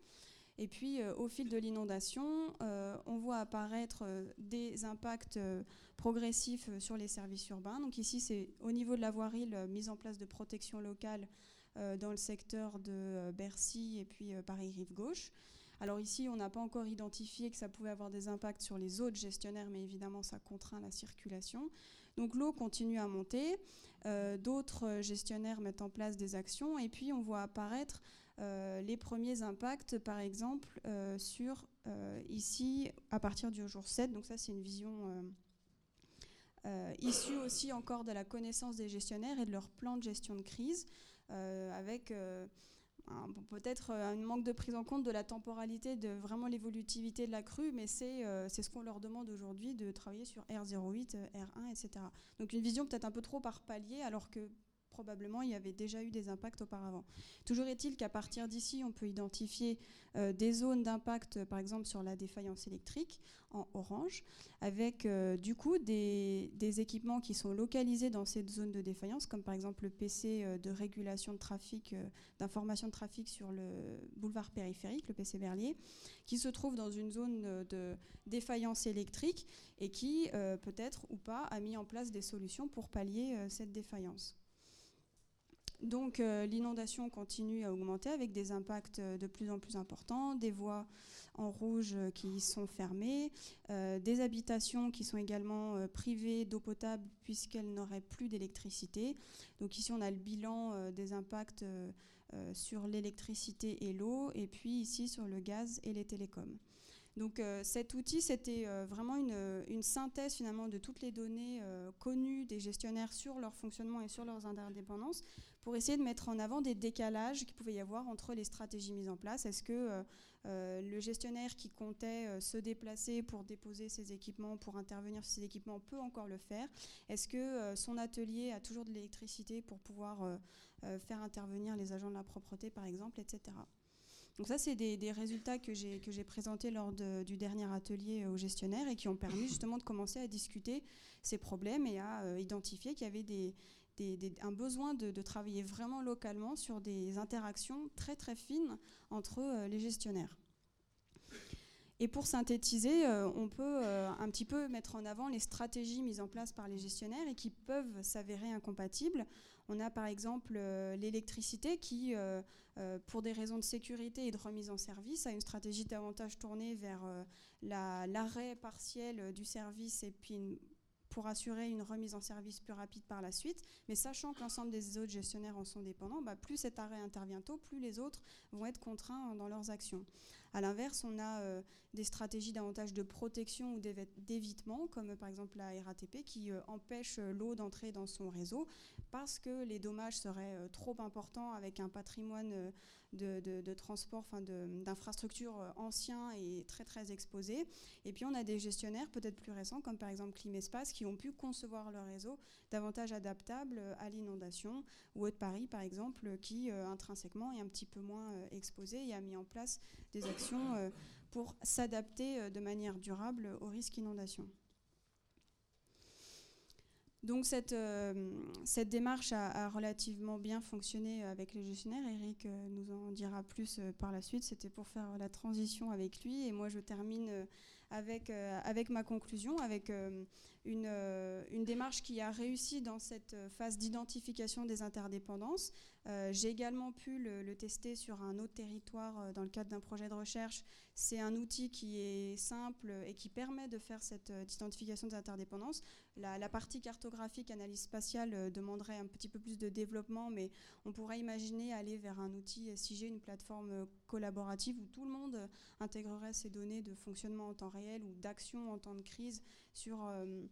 Et puis, au fil de l'inondation, on voit apparaître des impacts progressif euh, sur les services urbains. Donc ici, c'est au niveau de la voirie, mise en place de protection locale euh, dans le secteur de euh, Bercy et puis Paris-Rive Gauche. Alors ici, on n'a pas encore identifié que ça pouvait avoir des impacts sur les autres gestionnaires, mais évidemment, ça contraint la circulation. Donc l'eau continue à monter, d'autres gestionnaires mettent en place des actions, et puis on voit apparaître les premiers impacts, par exemple, sur ici, à partir du jour 7, donc ça c'est une vision euh, issus aussi encore de la connaissance des gestionnaires et de leur plan de gestion de crise, euh, avec euh, peut-être un manque de prise en compte de la temporalité, de vraiment l'évolutivité de la crue, mais c'est ce qu'on leur demande aujourd'hui de travailler sur R08, R1, etc. Donc une vision peut-être un peu trop par palier, alors que probablement il y avait déjà eu des impacts auparavant. Toujours est-il qu'à partir d'ici, on peut identifier euh, des zones d'impact, par exemple sur la défaillance électrique en orange, avec euh, du coup des, équipements qui sont localisés dans cette zone de défaillance, comme par exemple le PC euh, de régulation de trafic, d'information de trafic sur le boulevard périphérique, le PC Berlier, qui se trouve dans une zone de défaillance électrique et qui, peut-être ou pas, a mis en place des solutions pour pallier cette défaillance. Donc euh, l'inondation continue à augmenter avec des impacts euh, de plus en plus importants, des voies en rouge euh, qui sont fermées, des habitations qui sont également privées d'eau potable puisqu'elles n'auraient plus d'électricité. Donc ici on a le bilan des impacts sur l'électricité et l'eau, et puis ici sur le gaz et les télécoms. Donc cet outil, c'était vraiment une, synthèse finalement de toutes les données connues des gestionnaires sur leur fonctionnement et sur leurs interdépendances pour essayer de mettre en avant des décalages qu'il pouvait y avoir entre les stratégies mises en place. Est-ce que euh, euh, le gestionnaire qui comptait euh, se déplacer pour déposer ses équipements, pour intervenir sur ses équipements, peut encore le faire? Est-ce que son atelier a toujours de l'électricité pour pouvoir faire intervenir les agents de la propreté, par exemple, etc. Donc ça, c'est des, résultats que j'ai présentés lors du dernier atelier aux gestionnaires et qui ont permis justement de commencer à discuter ces problèmes et à identifier qu'il y avait des, un besoin de, travailler vraiment localement sur des interactions très très fines entre euh, les gestionnaires. Et pour synthétiser, euh, on peut euh, un petit peu mettre en avant les stratégies mises en place par les gestionnaires et qui peuvent s'avérer incompatibles. On a par exemple l'électricité qui, pour des raisons de sécurité et de remise en service, a une stratégie davantage tournée vers l'arrêt partiel du service et pour assurer une remise en service plus rapide par la suite. Mais sachant que l'ensemble des autres gestionnaires en sont dépendants, bah, plus cet arrêt intervient tôt, plus les autres vont être contraints dans leurs actions. À l'inverse, on a euh, des stratégies davantage de protection ou d'évitement, comme par exemple la RATP, qui euh, empêche euh, l'eau d'entrer dans son réseau parce que les dommages seraient trop importants avec un patrimoine de, transport, d'infrastructures euh, anciens et très très exposés. Et puis on a des gestionnaires peut-être plus récents, comme par exemple Climespace, qui ont pu concevoir leur réseau davantage adaptable euh, à l'inondation, ou Haute Paris par exemple, qui euh, intrinsèquement est un petit peu moins exposé et a mis en place des actions pour s'adapter de manière durable au risque inondation. Donc cette, euh, cette démarche a, relativement bien fonctionné avec les gestionnaires. Eric euh, nous en dira plus euh, par la suite. C'était pour faire la transition avec lui. Et moi, je termine avec, avec ma conclusion, avec une, une, démarche qui a réussi dans cette phase d'identification des interdépendances. J'ai également pu le, le, tester sur un autre territoire dans le cadre d'un projet de recherche. C'est un outil qui est simple et qui permet de faire cette identification des interdépendances. La, la partie cartographique, analyse spatiale demanderait un petit peu plus de développement, mais on pourrait imaginer aller vers un outil SIG, une plateforme collaborative où tout le monde intégrerait ces données de fonctionnement en temps réel ou d'action en temps de crise sur euh,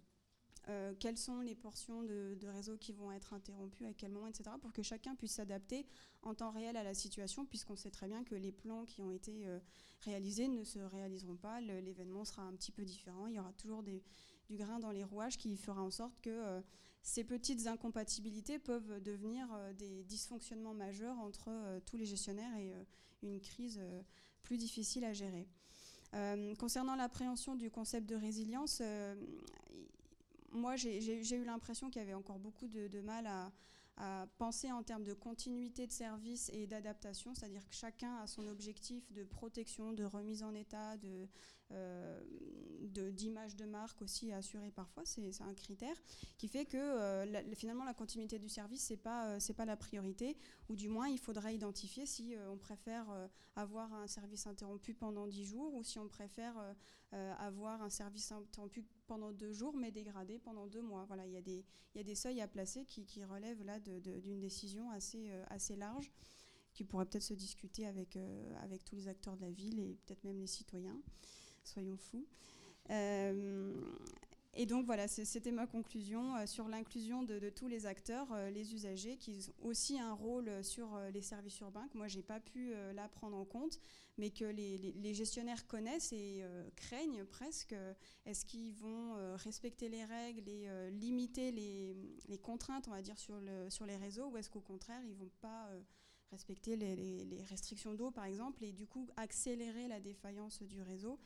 euh, quelles sont les portions de, réseau qui vont être interrompues, à quel moment, etc., pour que chacun puisse s'adapter en temps réel à la situation, puisqu'on sait très bien que les plans qui ont été euh, réalisés ne se réaliseront pas, l'événement sera un petit peu différent, il y aura toujours du grain dans les rouages qui fera en sorte que ces petites incompatibilités peuvent devenir des dysfonctionnements majeurs entre tous les gestionnaires et une crise plus difficile à gérer. Euh, concernant l'appréhension du concept de résilience, euh, moi j'ai eu l'impression qu'il y avait encore beaucoup de, mal à, à, penser en termes de continuité de service et d'adaptation, c'est-à-dire que chacun a son objectif de protection, de remise en état, de, d'image de, marque aussi à assurer parfois, c'est un critère qui fait que euh, finalement la continuité du service c'est pas euh, c'est pas la priorité ou du moins il faudrait identifier si on préfère avoir un service interrompu pendant 10 jours ou si on préfère avoir un service interrompu pendant deux jours mais dégradé pendant deux mois. Voilà, il y a des il y a des seuils à placer qui, qui relèvent là d'une décision assez assez large qui pourrait peut-être se discuter avec avec tous les acteurs de la ville et peut-être même les citoyens soyons fous. Euh, et donc voilà, c'était ma conclusion euh, sur l'inclusion de, tous les acteurs, euh, les usagers, qui ont aussi un rôle sur les services urbains que moi j'ai pas pu là prendre en compte, mais que les, gestionnaires connaissent et craignent presque. Est-ce qu'ils vont respecter les règles et limiter les, contraintes, on va dire, sur, le, sur les réseaux, ou est-ce qu'au contraire ils vont pas respecter les, les restrictions d'eau, par exemple, et du coup accélérer la défaillance du réseau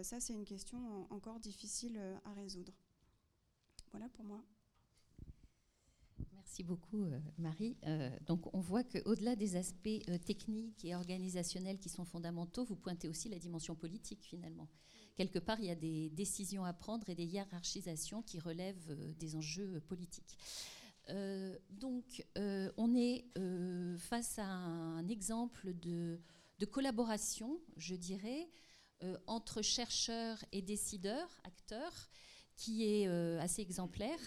ça, c'est une question encore difficile euh, à résoudre. Voilà pour moi. Merci beaucoup, euh, Marie. donc, on voit qu'au-delà des aspects techniques et organisationnels qui sont fondamentaux, vous pointez aussi la dimension politique, finalement. Quelque part, il y a des décisions à prendre et des hiérarchisations qui relèvent des enjeux politiques. donc, on est face à un exemple de collaboration, je dirais, euh, entre chercheurs et décideurs, acteurs, qui est euh, assez exemplaire.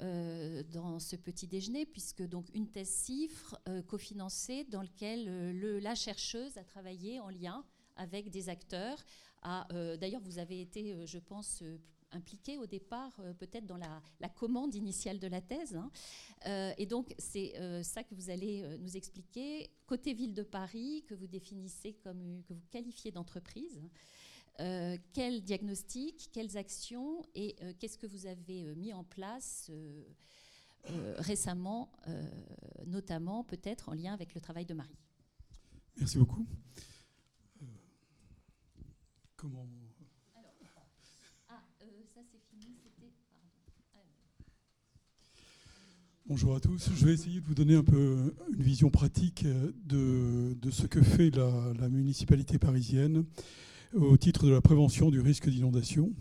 Euh, dans ce petit déjeuner, puisque donc une thèse cifre cofinancée dans laquelle le, la chercheuse a travaillé en lien avec des acteurs. D'ailleurs, vous avez été, je pense, impliqué au départ euh, peut-être dans la, commande initiale de la thèse. Hein. Euh, et donc c'est euh, ça que vous allez nous expliquer. Côté ville de Paris, que vous définissez comme, que vous qualifiez d'entreprise, quel diagnostic, quelles actions et qu'est-ce que vous avez mis en place récemment, notamment peut-être en lien avec le travail de Marie Merci beaucoup. comment Bonjour à tous. Je vais essayer de vous donner un peu une vision pratique de, ce que fait la, municipalité parisienne au titre de la prévention du risque d'inondation.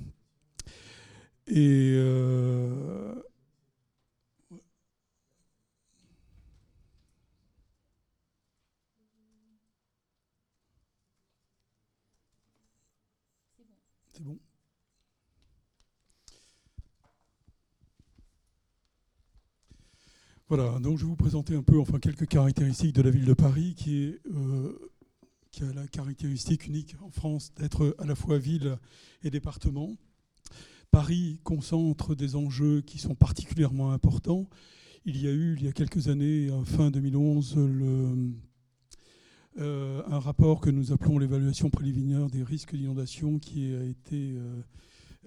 Et euh, c'est bon. Voilà, donc je vais vous présenter un peu enfin, quelques caractéristiques de la ville de Paris euh, qui a la caractéristique unique en France d'être à la fois ville et département. Paris concentre des enjeux qui sont particulièrement importants. Il y a eu, il y a quelques années, fin 2011, le, euh, un rapport que nous appelons l'évaluation préliminaire des risques d'inondation qui a été euh,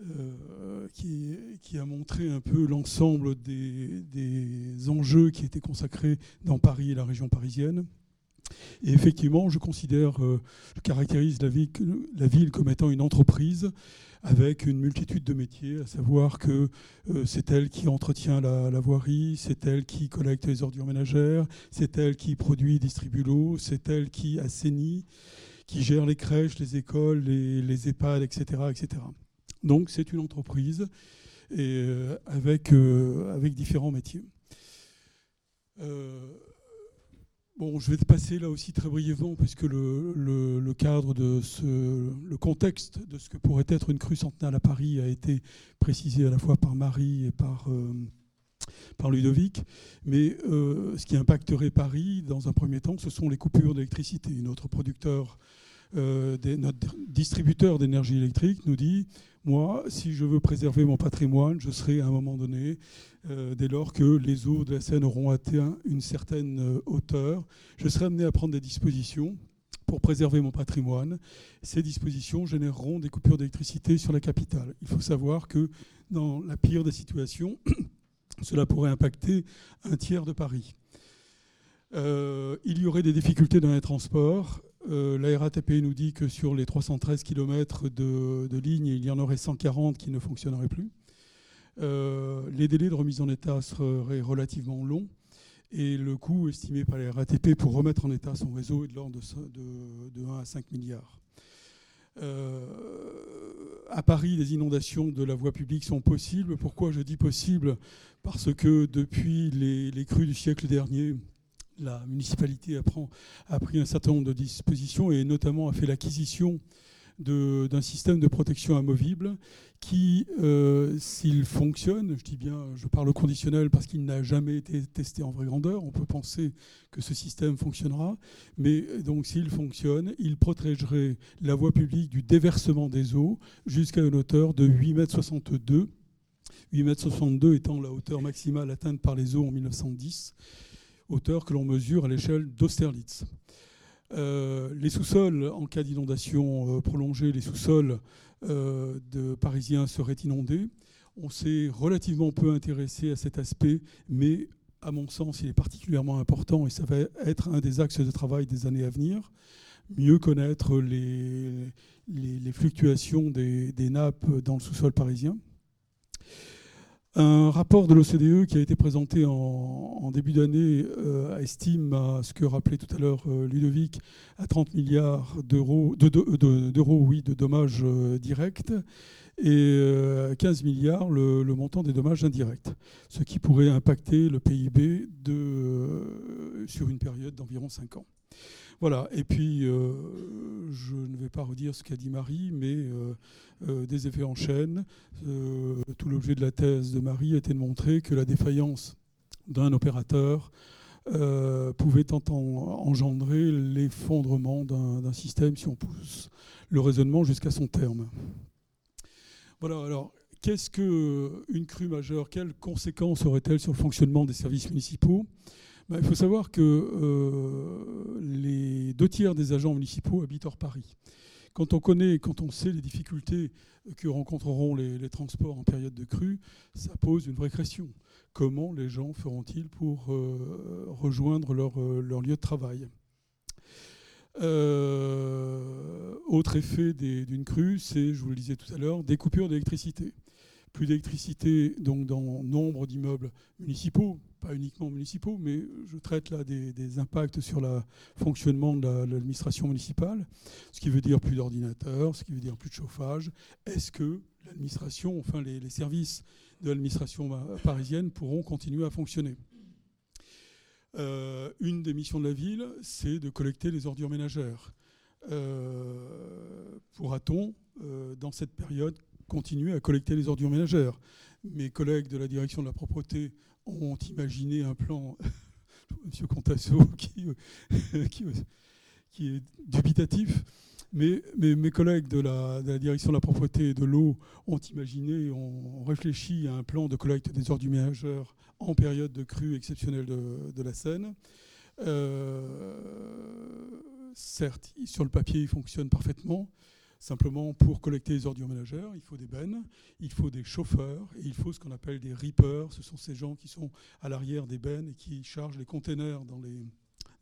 euh, qui, a montré un peu l'ensemble des, enjeux qui étaient consacrés dans Paris et la région parisienne. Et effectivement, je considère, euh, je caractérise la ville, comme étant une entreprise avec une multitude de métiers, à savoir que euh, c'est elle qui entretient la, la voirie, c'est elle qui collecte les ordures ménagères, c'est elle qui produit et distribue l'eau, c'est elle qui assainit, qui gère les crèches, les écoles, les, les EHPAD, etc., etc. Donc c'est une entreprise et avec, avec différents métiers. Bon, je vais passer là aussi très brièvement, puisque le, le, cadre de ce, le contexte de ce que pourrait être une crue centenale à Paris a été précisé à la fois par Marie et par, euh, par Ludovic. Mais euh, ce qui impacterait Paris, dans un premier temps, ce sont les coupures d'électricité. Notre producteur, euh, notre distributeur d'énergie électrique nous dit moi, si je veux préserver mon patrimoine, je serai à un moment donné, euh, dès lors que les eaux de la Seine auront atteint une certaine euh, hauteur, je serai amené à prendre des dispositions pour préserver mon patrimoine. Ces dispositions généreront des coupures d'électricité sur la capitale. Il faut savoir que dans la pire des situations, cela pourrait impacter un tiers de Paris. Il y aurait des difficultés dans les transports euh, la RATP nous dit que sur les 313 km de, de ligne, il y en aurait 140 qui ne fonctionneraient plus. Euh, les délais de remise en état seraient relativement longs et le coût estimé par la RATP pour remettre en état son réseau est de l'ordre de, 1 à 5 milliards. Euh, à Paris, les inondations de la voie publique sont possibles. Pourquoi je dis possible Parce que depuis les crues du siècle dernier, la municipalité a, pris un certain nombre de dispositions et notamment a fait l'acquisition d'un système de protection amovible qui, euh, s'il fonctionne, je dis bien, je parle au conditionnel parce qu'il n'a jamais été testé en vraie grandeur, on peut penser que ce système fonctionnera, mais donc s'il fonctionne, il protégerait la voie publique du déversement des eaux jusqu'à une hauteur de 8,62 m. 8,62 m étant la hauteur maximale atteinte par les eaux en 1910 hauteur que l'on mesure à l'échelle d'Austerlitz. Euh, les sous-sols, en cas d'inondation euh, prolongée, les sous-sols euh, de Parisiens seraient inondés. On s'est relativement peu intéressé à cet aspect, mais à mon sens, il est particulièrement important et ça va être un des axes de travail des années à venir. Mieux connaître les, les, fluctuations des, des nappes dans le sous-sol parisien. Un rapport de l'OCDE qui a été présenté en, début d'année euh, estime à ce que rappelait tout à l'heure euh, Ludovic à 30 milliards d'euros de, oui, de dommages euh, directs et à 15 milliards le, montant des dommages indirects, ce qui pourrait impacter le PIB sur une période d'environ 5 ans. Voilà, et puis euh, je ne vais pas redire ce qu'a dit Marie, mais euh, euh, des effets en chaîne. tout l'objet de la thèse de Marie était de montrer que la défaillance d'un opérateur pouvait engendrer l'effondrement d'un système si on pousse le raisonnement jusqu'à son terme. Voilà, alors qu'est-ce qu'une crue majeure Quelles conséquences aurait-elle sur le fonctionnement des services municipaux? Bah, il faut savoir que euh, les deux tiers des agents municipaux habitent hors Paris. Quand on connaît, quand on sait les difficultés que rencontreront les, transports en période de crue, ça pose une vraie question. Comment les gens feront-ils pour euh, rejoindre euh, leur, lieu de travail? Autre effet d'une crue, c'est, je vous le disais tout à l'heure, des coupures d'électricité plus d'électricité donc dans nombre d'immeubles municipaux, pas uniquement municipaux, mais je traite là des, impacts sur le fonctionnement de l'administration municipale, ce qui veut dire plus d'ordinateurs, ce qui veut dire plus de chauffage. Est-ce que l'administration, enfin les, services de l'administration parisienne pourront continuer à fonctionner? Euh, Une des missions de la ville, c'est de collecter les ordures ménagères. Euh, pourra-t-on, euh, dans cette période, continuer à collecter les ordures ménagères. Mes collègues de la direction de la propreté ont imaginé un plan, M. Contasso, qui, qui, est dubitatif, mais, mes collègues de la, direction de la propreté et de l'eau ont imaginé, ont réfléchi à un plan de collecte des ordures ménagères en période de crue exceptionnelle de, la Seine. Euh, certes, sur le papier, il fonctionne parfaitement. Simplement, pour collecter les ordures ménagères, il faut des bennes, il faut des chauffeurs et il faut ce qu'on appelle des reapers. Ce sont ces gens qui sont à l'arrière des bennes et qui chargent les containers dans les,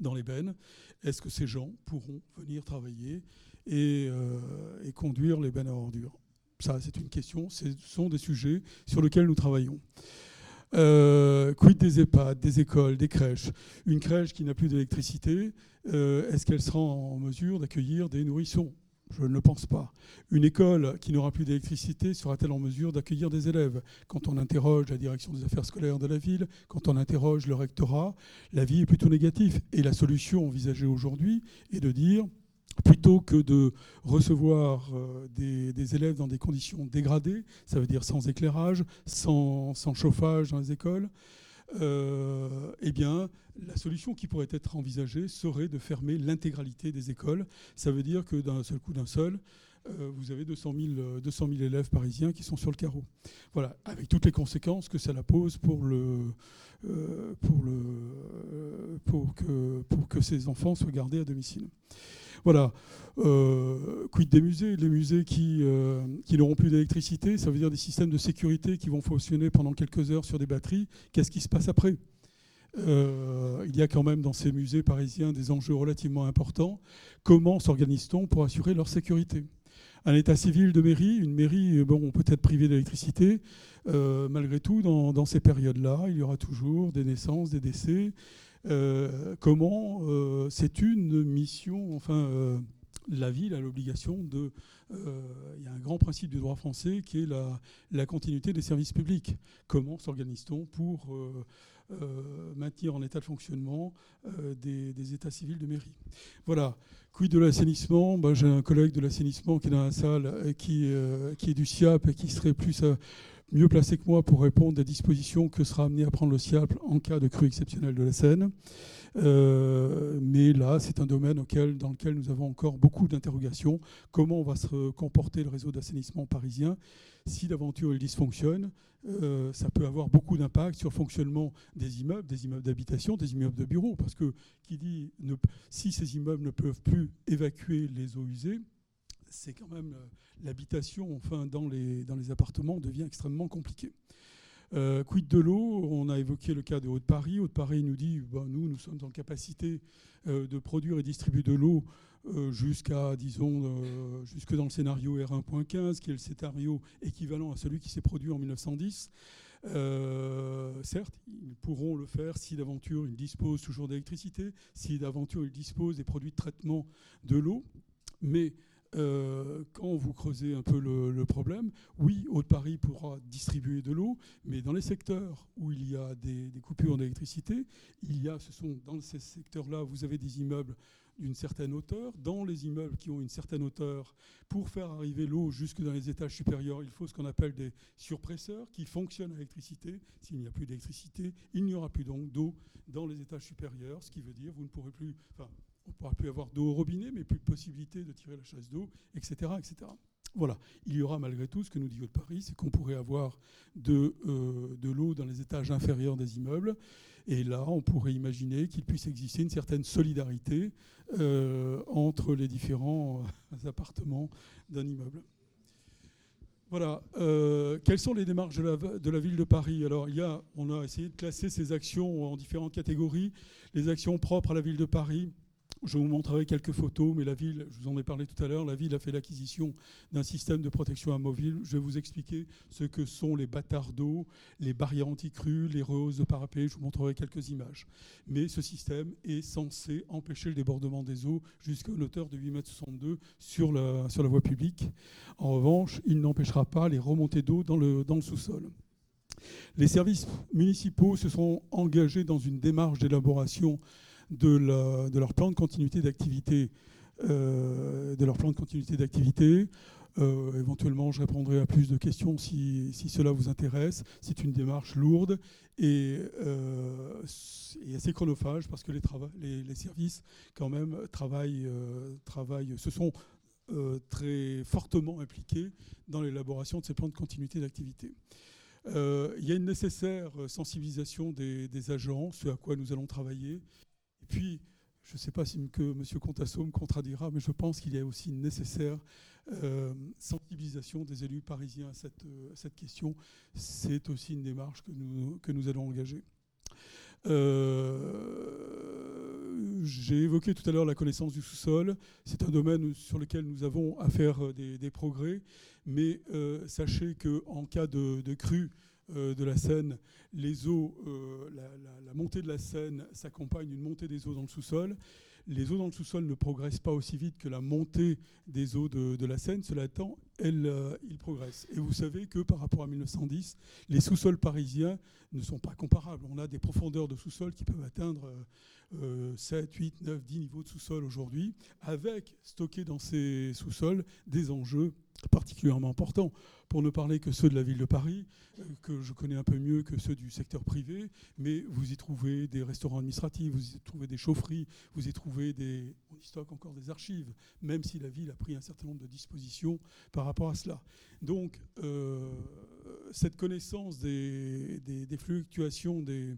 dans les bennes. Est-ce que ces gens pourront venir travailler et, euh, conduire les bennes à ordures? Ça, c'est une question. Ce sont des sujets sur lesquels nous travaillons. Euh, quid des EHPAD, des écoles, des crèches? Une crèche qui n'a plus d'électricité, euh, est-ce qu'elle sera en mesure d'accueillir des nourrissons? Je ne le pense pas. Une école qui n'aura plus d'électricité sera-t-elle en mesure d'accueillir des élèves? Quand on interroge la direction des affaires scolaires de la ville, quand on interroge le rectorat, l'avis est plutôt négatif. Et la solution envisagée aujourd'hui est de dire, plutôt que de recevoir euh, des, élèves dans des conditions dégradées, ça veut dire sans éclairage, sans, chauffage dans les écoles, euh, eh bien, la solution qui pourrait être envisagée serait de fermer l'intégralité des écoles. Ça veut dire que d'un seul coup, d'un seul, euh, vous avez 200 000, 200 000, élèves parisiens qui sont sur le carreau. Voilà, avec toutes les conséquences que cela pose pour, le, pour, que, ces enfants soient gardés à domicile. Voilà. Euh, quid des musées? Les musées qui, euh, n'auront plus d'électricité, ça veut dire des systèmes de sécurité qui vont fonctionner pendant quelques heures sur des batteries. Qu'est-ce qui se passe après? Euh, il y a quand même dans ces musées parisiens des enjeux relativement importants. Comment s'organise-t-on pour assurer leur sécurité? Un état civil de mairie, une mairie bon, peut être privée d'électricité. malgré tout, dans, ces périodes-là, il y aura toujours des naissances, des décès, euh, comment euh, c'est une mission, enfin, euh, la ville a l'obligation de. Il y a un grand principe du droit français qui est la, continuité des services publics. Comment s'organise-t-on pour maintenir en état de fonctionnement des, états civils de mairie? Voilà. Quid de l'assainissement ben, J'ai un collègue de l'assainissement qui est dans la salle, qui, qui est du SIAP et qui serait plus mieux placé que moi pour répondre des dispositions que sera amené à prendre le SIAP en cas de crue exceptionnelle de la Seine. Euh, mais là, c'est un domaine dans lequel nous avons encore beaucoup d'interrogations. Comment va se comporter le réseau d'assainissement parisien Si d'aventure il dysfonctionne, euh, ça peut avoir beaucoup d'impact sur le fonctionnement des immeubles, des immeubles d'habitation, des immeubles de bureaux. Parce que qui dit, si ces immeubles ne peuvent plus évacuer les eaux usées, c'est quand même euh, l'habitation enfin, dans, les, dans les appartements devient extrêmement compliquée. Euh, quid de l'eau? On a évoqué le cas de Haute-Paris. Haute-Paris nous dit bah, nous, nous sommes en capacité euh, de produire et distribuer de l'eau jusqu'à, disons, jusque dans le scénario R1.15, qui est le scénario équivalent à celui qui s'est produit en 1910. certes, ils pourront le faire si d'aventure ils disposent toujours d'électricité, si d'aventure ils disposent des produits de traitement de l'eau, mais euh, quand vous creusez un peu le, problème, oui, Haute-Paris pourra distribuer de l'eau, mais dans les secteurs où il y a des, coupures d'électricité, il y a, ce sont dans ces secteurs-là, vous avez des immeubles d'une certaine hauteur. Dans les immeubles qui ont une certaine hauteur, pour faire arriver l'eau jusque dans les étages supérieurs, il faut ce qu'on appelle des surpresseurs qui fonctionnent à l'électricité. S'il n'y a plus d'électricité, il n'y aura plus donc d'eau dans les étages supérieurs, ce qui veut dire vous ne pourrez plus, on pourra plus avoir d'eau au robinet, mais plus de possibilité de tirer la chasse d'eau, etc., etc. Voilà, il y aura malgré tout ce que nous dit Haute-Paris, c'est qu'on pourrait avoir de, euh, de l'eau dans les étages inférieurs des immeubles. Et là, on pourrait imaginer qu'il puisse exister une certaine solidarité euh, entre les différents euh, appartements d'un immeuble. Voilà. quelles sont les démarches de la, de la, ville de Paris? Alors, il y a, on a essayé de classer ces actions en différentes catégories. Les actions propres à la ville de Paris, je vous montrerai quelques photos, mais la ville, je vous en ai parlé tout à l'heure, la ville a fait l'acquisition d'un système de protection amovible. Je vais vous expliquer ce que sont les bâtards d'eau, les barrières anti-crues, les rehausses de parapet. Je vous montrerai quelques images. Mais ce système est censé empêcher le débordement des eaux jusqu'à une hauteur de 8,62 m sur la, sur la voie publique. En revanche, il n'empêchera pas les remontées d'eau dans le, dans le sous-sol. Les services municipaux se sont engagés dans une démarche d'élaboration de, leur plan de continuité d'activité. Euh, de leur plan de continuité d'activité. Euh, éventuellement, je répondrai à plus de questions si, cela vous intéresse. C'est une démarche lourde et, euh, assez chronophage parce que les, services, quand même, travaillent, travaillent se sont très fortement impliqués dans l'élaboration de ces plans de continuité d'activité. il y a une nécessaire sensibilisation des, des, agents, ce à quoi nous allons travailler puis, je ne sais pas si M. Contasso me contradira, mais je pense qu'il y a aussi une nécessaire euh, sensibilisation des élus parisiens à cette, euh, cette question. C'est aussi une démarche que nous, que nous allons engager. Euh, j'ai évoqué tout à l'heure la connaissance du sous-sol. C'est un domaine sur lequel nous avons à faire des, progrès. Mais sachez qu'en cas de, de crue, de la Seine, les eaux, la, montée de la Seine s'accompagne d'une montée des eaux dans le sous-sol les eaux dans le sous-sol ne progressent pas aussi vite que la montée des eaux de, la Seine. Cela étant, elles, euh, ils progressent. Et vous savez que par rapport à 1910, les sous-sols parisiens ne sont pas comparables. On a des profondeurs de sous-sol qui peuvent atteindre 7, 8, 9, 10 niveaux de sous-sol aujourd'hui, avec stocké dans ces sous-sols des enjeux particulièrement importants pour ne parler que ceux de la ville de Paris, euh, que je connais un peu mieux que ceux du secteur privé, mais vous y trouvez des restaurants administratifs, vous y trouvez des chaufferies, vous y trouvez des... On y stocke encore des archives, même si la ville a pris un certain nombre de dispositions par rapport à cela. Donc, euh, cette connaissance des, fluctuations des,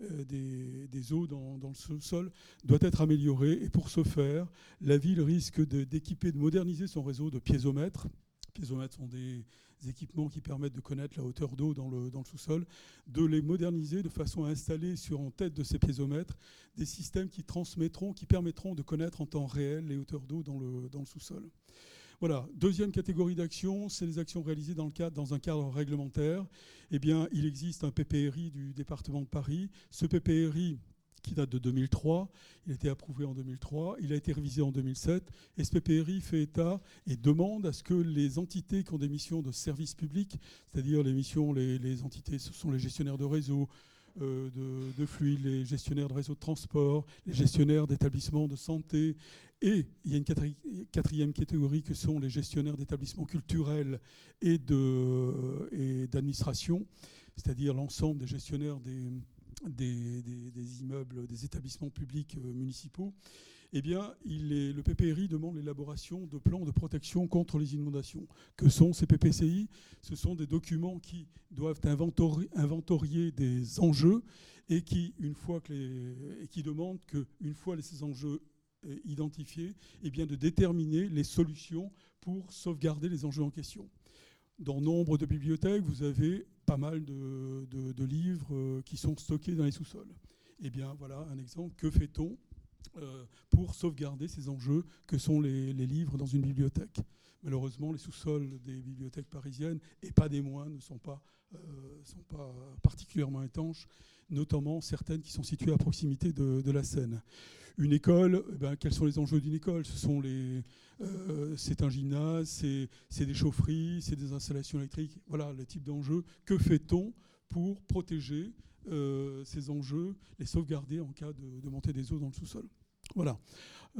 euh, des, eaux dans, le sol doit être améliorée. Et pour ce faire, la ville risque d'équiper, de moderniser son réseau de piézomètres. Piézomètres sont des, équipements qui permettent de connaître la hauteur d'eau dans le, dans le sous-sol, de les moderniser de façon à installer sur en tête de ces piézomètres des systèmes qui transmettront, qui permettront de connaître en temps réel les hauteurs d'eau dans le, dans le sous-sol. Voilà. Deuxième catégorie d'actions, c'est les actions réalisées dans, le cadre, dans un cadre réglementaire. Eh bien, il existe un PPRI du département de Paris. Ce PPRI qui date de 2003. Il a été approuvé en 2003, il a été révisé en 2007. Et ce PPRI fait état et demande à ce que les entités qui ont des missions de service public, c'est-à-dire les missions, les, entités, ce sont les gestionnaires de réseau, euh, de, de, fluides, les gestionnaires de réseaux de transport, les gestionnaires d'établissements de santé, et il y a une quatrième catégorie que sont les gestionnaires d'établissements culturels et d'administration, c'est-à-dire l'ensemble des gestionnaires des, immeubles, des établissements publics euh, municipaux, eh bien, le PPRI demande l'élaboration de plans de protection contre les inondations. Que sont ces PPCI Ce sont des documents qui doivent inventorier, des enjeux et qui, une fois que les, qui demandent qu'une fois ces enjeux identifiés, eh bien, de déterminer les solutions pour sauvegarder les enjeux en question. Dans nombre de bibliothèques, vous avez pas mal de, livres euh, qui sont stockés dans les sous-sols. Eh bien, voilà un exemple. Que fait-on euh, pour sauvegarder ces enjeux que sont les, livres dans une bibliothèque Malheureusement, les sous-sols des bibliothèques parisiennes, et pas des moindres, ne sont pas, euh, sont pas particulièrement étanches, notamment certaines qui sont situées à proximité de, la Seine. Une école, eh ben, quels sont les enjeux d'une école? Ce euh, c'est un gymnase, c'est des chaufferies, c'est des installations électriques. Voilà le type d'enjeux. Que fait-on pour protéger euh, ces enjeux, les sauvegarder en cas de, montée des eaux dans le sous-sol Voilà.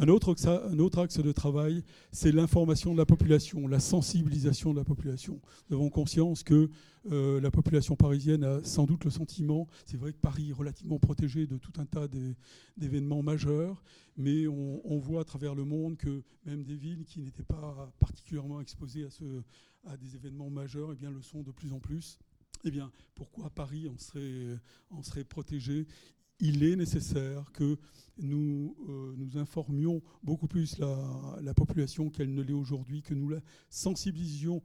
Un autre, un autre, axe de travail, c'est l'information de la population, la sensibilisation de la population. Nous avons conscience que euh, la population parisienne a sans doute le sentiment, c'est vrai que Paris est relativement protégé de tout un tas d'événements majeurs, mais on, voit à travers le monde que même des villes qui n'étaient pas particulièrement exposées à des événements majeurs eh bien, le sont de plus en plus. Eh bien, pourquoi Paris en serait, protégé? Il est nécessaire que nous euh, nous informions beaucoup plus la, population qu'elle ne l'est aujourd'hui, que nous la sensibilisions,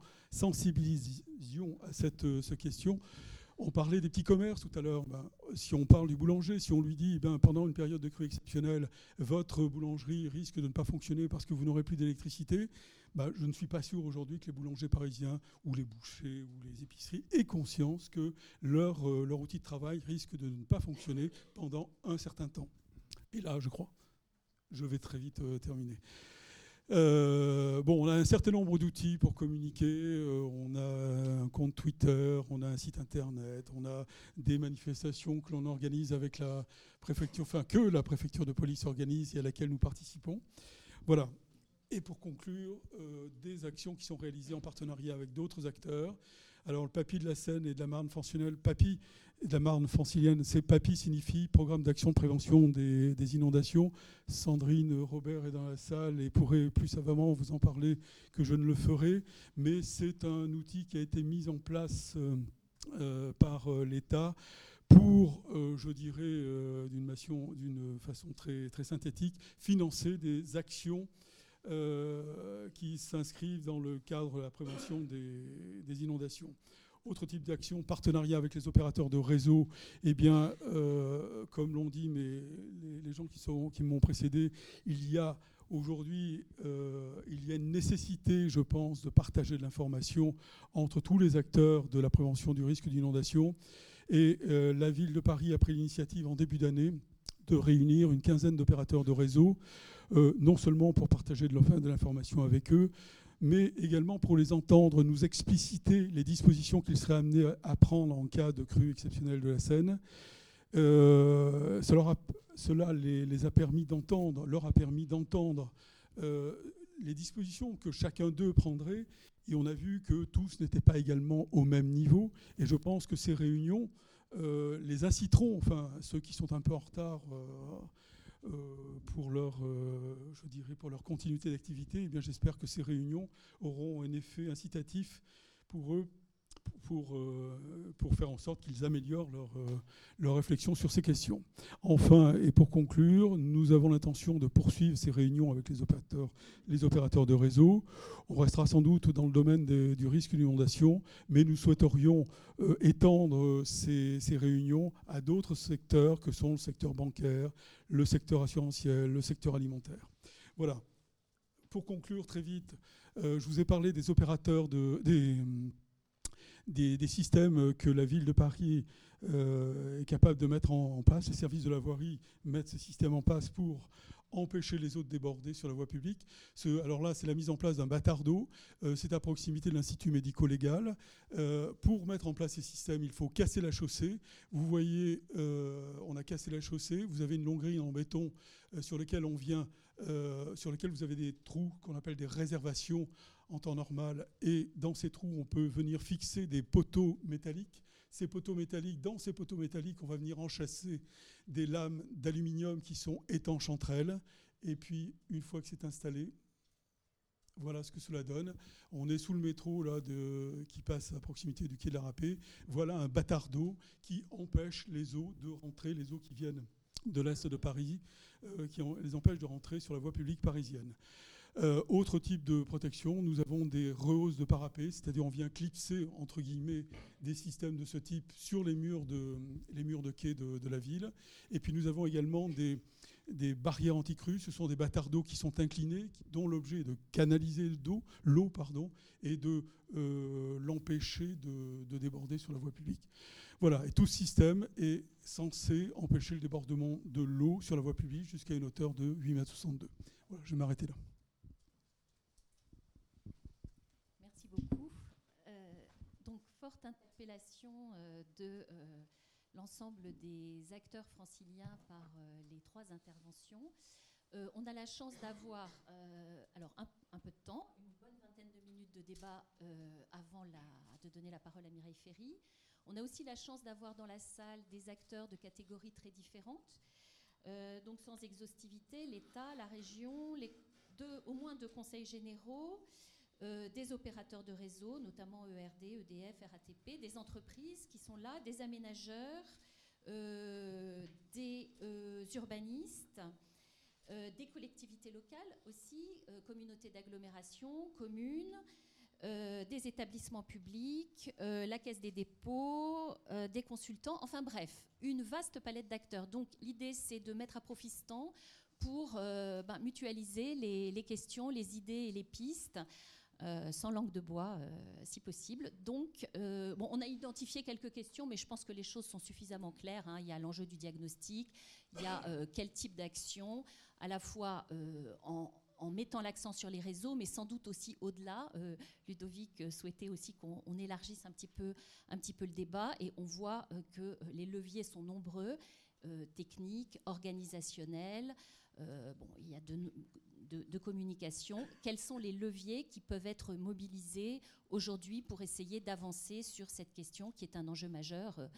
à cette, euh, cette question. On parlait des petits commerces tout à l'heure. Ben, si on parle du boulanger, si on lui dit ben, pendant une période de crue exceptionnelle, votre boulangerie risque de ne pas fonctionner parce que vous n'aurez plus d'électricité, ben, je ne suis pas sûr aujourd'hui que les boulangers parisiens ou les bouchers ou les épiceries aient conscience que leur, euh, leur outil de travail risque de ne pas fonctionner pendant un certain temps. Et là, je crois, je vais très vite euh, terminer. Euh, bon, on a un certain nombre d'outils pour communiquer. Euh, on a un compte Twitter, on a un site internet, on a des manifestations que l'on organise avec la préfecture, enfin que la préfecture de police organise et à laquelle nous participons. Voilà. Et pour conclure, euh, des actions qui sont réalisées en partenariat avec d'autres acteurs. Alors le PAPI de la Seine et de la Marne fonctionnelle, PAPI de la Marne francilienne, c'est PAPI signifie Programme d'action de prévention des, inondations. Sandrine Robert est dans la salle et pourrait plus savamment vous en parler que je ne le ferai, mais c'est un outil qui a été mis en place euh, euh, par euh, l'État pour, je dirais, d'une façon très, synthétique, financer des actions qui s'inscrivent dans le cadre de la prévention des, inondations. Autre type d'action, partenariat avec les opérateurs de réseau. Eh bien, euh, comme l'ont dit mais les, gens qui, m'ont précédé, il y a Aujourd'hui, euh, une nécessité, je pense, de partager de l'information entre tous les acteurs de la prévention du risque d'inondation. Et euh, la ville de Paris a pris l'initiative en début d'année de réunir une quinzaine d'opérateurs de réseau, non seulement pour partager de l'information avec eux, mais également pour les entendre nous expliciter les dispositions qu'ils seraient amenés à prendre en cas de crue exceptionnelle de la Seine. Euh, cela, les, a permis d'entendre, leur a permis d'entendre euh, les dispositions que chacun d'eux prendrait. Et on a vu que tous n'étaient pas également au même niveau. Et je pense que ces réunions euh, les inciteront, enfin ceux qui sont un peu en retard pour leur, je dirais, pour leur continuité d'activité. Eh j'espère que ces réunions auront un effet incitatif pour eux pour, euh, pour faire en sorte qu'ils améliorent leur, euh, leur, réflexion sur ces questions. Enfin, et pour conclure, nous avons l'intention de poursuivre ces réunions avec les opérateurs, les opérateurs de réseau. On restera sans doute dans le domaine du risque d'inondation, mais nous souhaiterions euh, étendre ces, ces réunions à d'autres secteurs que sont le secteur bancaire, le secteur assurantiel, le secteur alimentaire. Voilà. Pour conclure très vite, je vous ai parlé des opérateurs de, des des, systèmes que la ville de Paris euh, est capable de mettre en, place. Les services de la voirie mettent ces systèmes en place pour empêcher les eaux de déborder sur la voie publique. alors là, c'est la mise en place d'un bâtard d'eau. Euh, c'est à proximité de l'Institut médico-légal. Euh, pour mettre en place ces systèmes, il faut casser la chaussée. Vous voyez, on a cassé la chaussée. Vous avez une longue grille en béton sur laquelle on vient, sur lequel vous avez des trous qu'on appelle des réservations en temps normal. Et dans ces trous, on peut venir fixer des poteaux métalliques. Ces poteaux métalliques, dans ces poteaux métalliques, on va venir enchasser des lames d'aluminium qui sont étanches entre elles. Et puis, une fois que c'est installé, voilà ce que cela donne. On est sous le métro là, qui passe à proximité du quai de la Rapée. Voilà un bâtard d'eau qui empêche les eaux de rentrer, les eaux qui viennent de l'est de Paris, euh, qui les empêche de rentrer sur la voie publique parisienne. Euh, autre type de protection, nous avons des rehausses de parapet, c'est-à-dire on vient clipser entre guillemets des systèmes de ce type sur les murs de, les murs de quai de, la ville. Et puis nous avons également des, des barrières anti-crues, ce sont des bâtards d'eau qui sont inclinés, dont l'objet est de canaliser l'eau pardon, et de euh, l'empêcher de, de, déborder sur la voie publique. Voilà, et tout ce système est censé empêcher le débordement de l'eau sur la voie publique jusqu'à une hauteur de 8,62 m. Voilà, je vais m'arrêter là. Forte interpellation euh, de euh, l'ensemble des acteurs franciliens par euh, les trois interventions. on a la chance d'avoir alors un, peu de temps, une bonne vingtaine de minutes de débat avant de donner la parole à Mireille Ferry. On a aussi la chance d'avoir dans la salle des acteurs de catégories très différentes. donc sans exhaustivité, l'État, la région, au moins deux conseils généraux, euh, des opérateurs de réseau, notamment ERD, EDF, RATP, des entreprises qui sont là, des aménageurs, euh, des euh, urbanistes, des collectivités locales aussi, communautés d'agglomération, communes, des établissements publics, la Caisse des dépôts, des consultants, enfin bref, une vaste palette d'acteurs. Donc l'idée, c'est de mettre à profit ce temps pour ben, mutualiser les, les, questions, les idées et les pistes euh, sans langue de bois, euh, si possible. Donc, euh, bon, on a identifié quelques questions, mais je pense que les choses sont suffisamment claires. Hein. Il y a l'enjeu du diagnostic, il y a quel type d'action, à la fois en, mettant l'accent sur les réseaux, mais sans doute aussi au-delà. Ludovic souhaitait aussi qu'on élargisse un petit, peu, un petit peu le débat, et on voit que les leviers sont nombreux, techniques, organisationnels. bon, il y a de, de, communication, quels sont les leviers qui peuvent être mobilisés aujourd'hui pour essayer d'avancer sur cette question qui est un enjeu majeur, euh,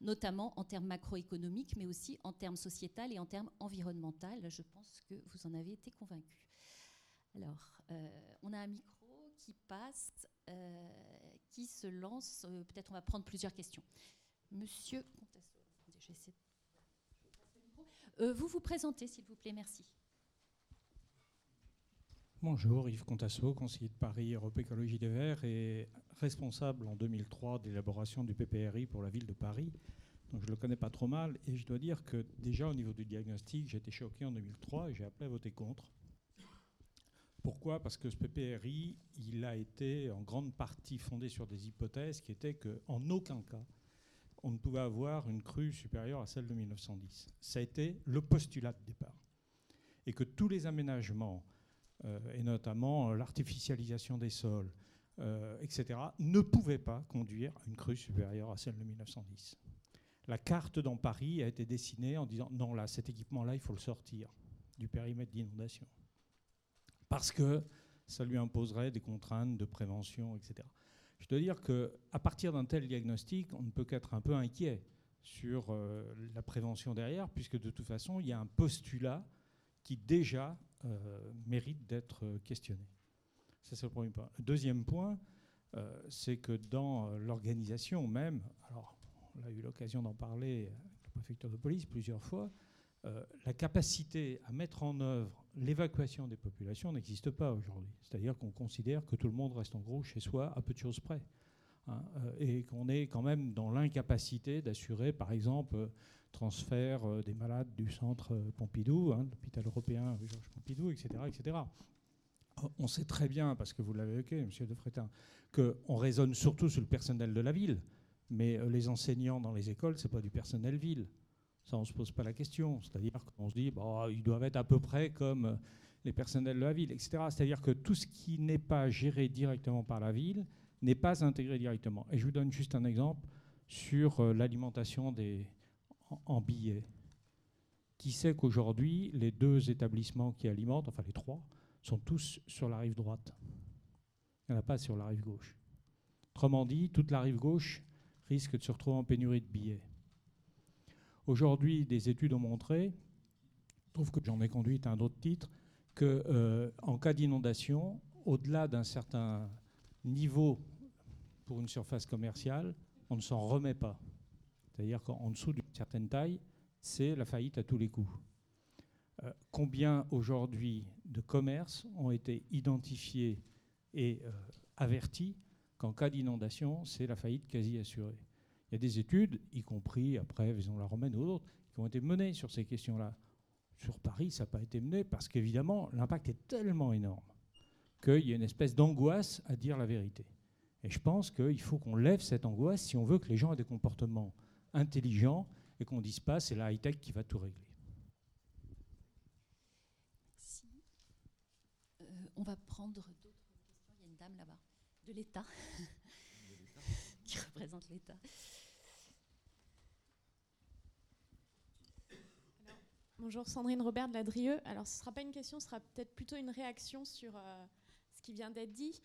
notamment en termes macroéconomiques, mais aussi en termes sociétal et en termes environnementaux. Je pense que vous en avez été convaincus. Alors, euh, on a un micro qui passe, euh, qui se lance. Peut-être on va prendre plusieurs questions. Monsieur vous vous présentez, s'il vous plaît, merci. Bonjour, Yves Contasso, conseiller de Paris Europe Écologie des Verts et responsable en 2003 d'élaboration du PPRI pour la ville de Paris. Donc je ne le connais pas trop mal et je dois dire que déjà au niveau du diagnostic, été choqué en 2003 et j'ai appelé à voter contre. Pourquoi? Parce que ce PPRI, il a été en grande partie fondé sur des hypothèses qui étaient qu'en aucun cas, on ne pouvait avoir une crue supérieure à celle de 1910. Ça a été le postulat de départ. Et que tous les aménagements, et notamment l'artificialisation des sols, euh, etc., ne pouvaient pas conduire à une crue supérieure à celle de 1910. La carte dans Paris a été dessinée en disant non, là, cet équipement-là, il faut le sortir du périmètre d'inondation parce que ça lui imposerait des contraintes de prévention, etc. Je dois dire qu'à partir d'un tel diagnostic, on ne peut qu'être un peu inquiet sur euh, la prévention derrière, puisque de toute façon, il y a un postulat qui déjà euh, mérite d'être questionné. Ça, c'est le premier point. deuxième point, euh, c'est que dans l'organisation même, alors on a eu l'occasion d'en parler avec le préfecture de police plusieurs fois, euh, la capacité à mettre en œuvre l'évacuation des populations n'existe pas aujourd'hui. C'est-à-dire qu'on considère que tout le monde reste en gros chez soi à peu de choses près. Hein, euh, et qu'on est quand même dans l'incapacité d'assurer, par exemple, euh, transfert des malades du centre Pompidou, hein, l'hôpital européen Georges Pompidou, etc., etc. On sait très bien, parce que vous l'avez évoqué, M. De Frétin, qu'on raisonne surtout sur le personnel de la ville. Mais les enseignants dans les écoles, ce n'est pas du personnel ville. Ça, on ne se pose pas la question. C'est-à-dire qu'on se dit, bah, ils doivent être à peu près comme les personnels de la ville, etc. C'est-à-dire que tout ce qui n'est pas géré directement par la ville n'est pas intégré directement. Et je vous donne juste un exemple sur euh, l'alimentation des en, billets. Qui sait qu'aujourd'hui, les deux établissements qui alimentent, enfin les trois, sont tous sur la rive droite. Il n'y en a pas sur la rive gauche. Autrement dit, toute la rive gauche risque de se retrouver en pénurie de billets. Aujourd'hui, des études ont montré, je trouve que j'en ai conduit un autre titre, qu'en euh, cas d'inondation, au-delà d'un certain niveau pour une surface commerciale, on ne s'en remet pas. C'est-à-dire qu'en dessous d'une certaine taille, c'est la faillite à tous les coups. Euh, combien aujourd'hui de commerces ont été identifiés et euh, avertis qu'en cas d'inondation, c'est la faillite quasi assurée? Il y a des études, y compris après Vaison la Romaine ou d'autres, qui ont été menées sur ces questions-là. Sur Paris, ça n'a pas été mené parce qu'évidemment, l'impact est tellement énorme qu'il y a une espèce d'angoisse à dire la vérité. Et je pense qu'il faut qu'on lève cette angoisse si on veut que les gens aient des comportements intelligents et qu'on ne dise pas c'est la high-tech qui va tout régler. Euh, on va prendre d'autres questions. Il y a une dame là-bas, de l'État, qui représente l'État. Bonjour, Sandrine Robert de la Drieux. Alors, ce ne sera pas une question, ce sera peut-être plutôt une réaction sur euh, ce qui vient d'être dit.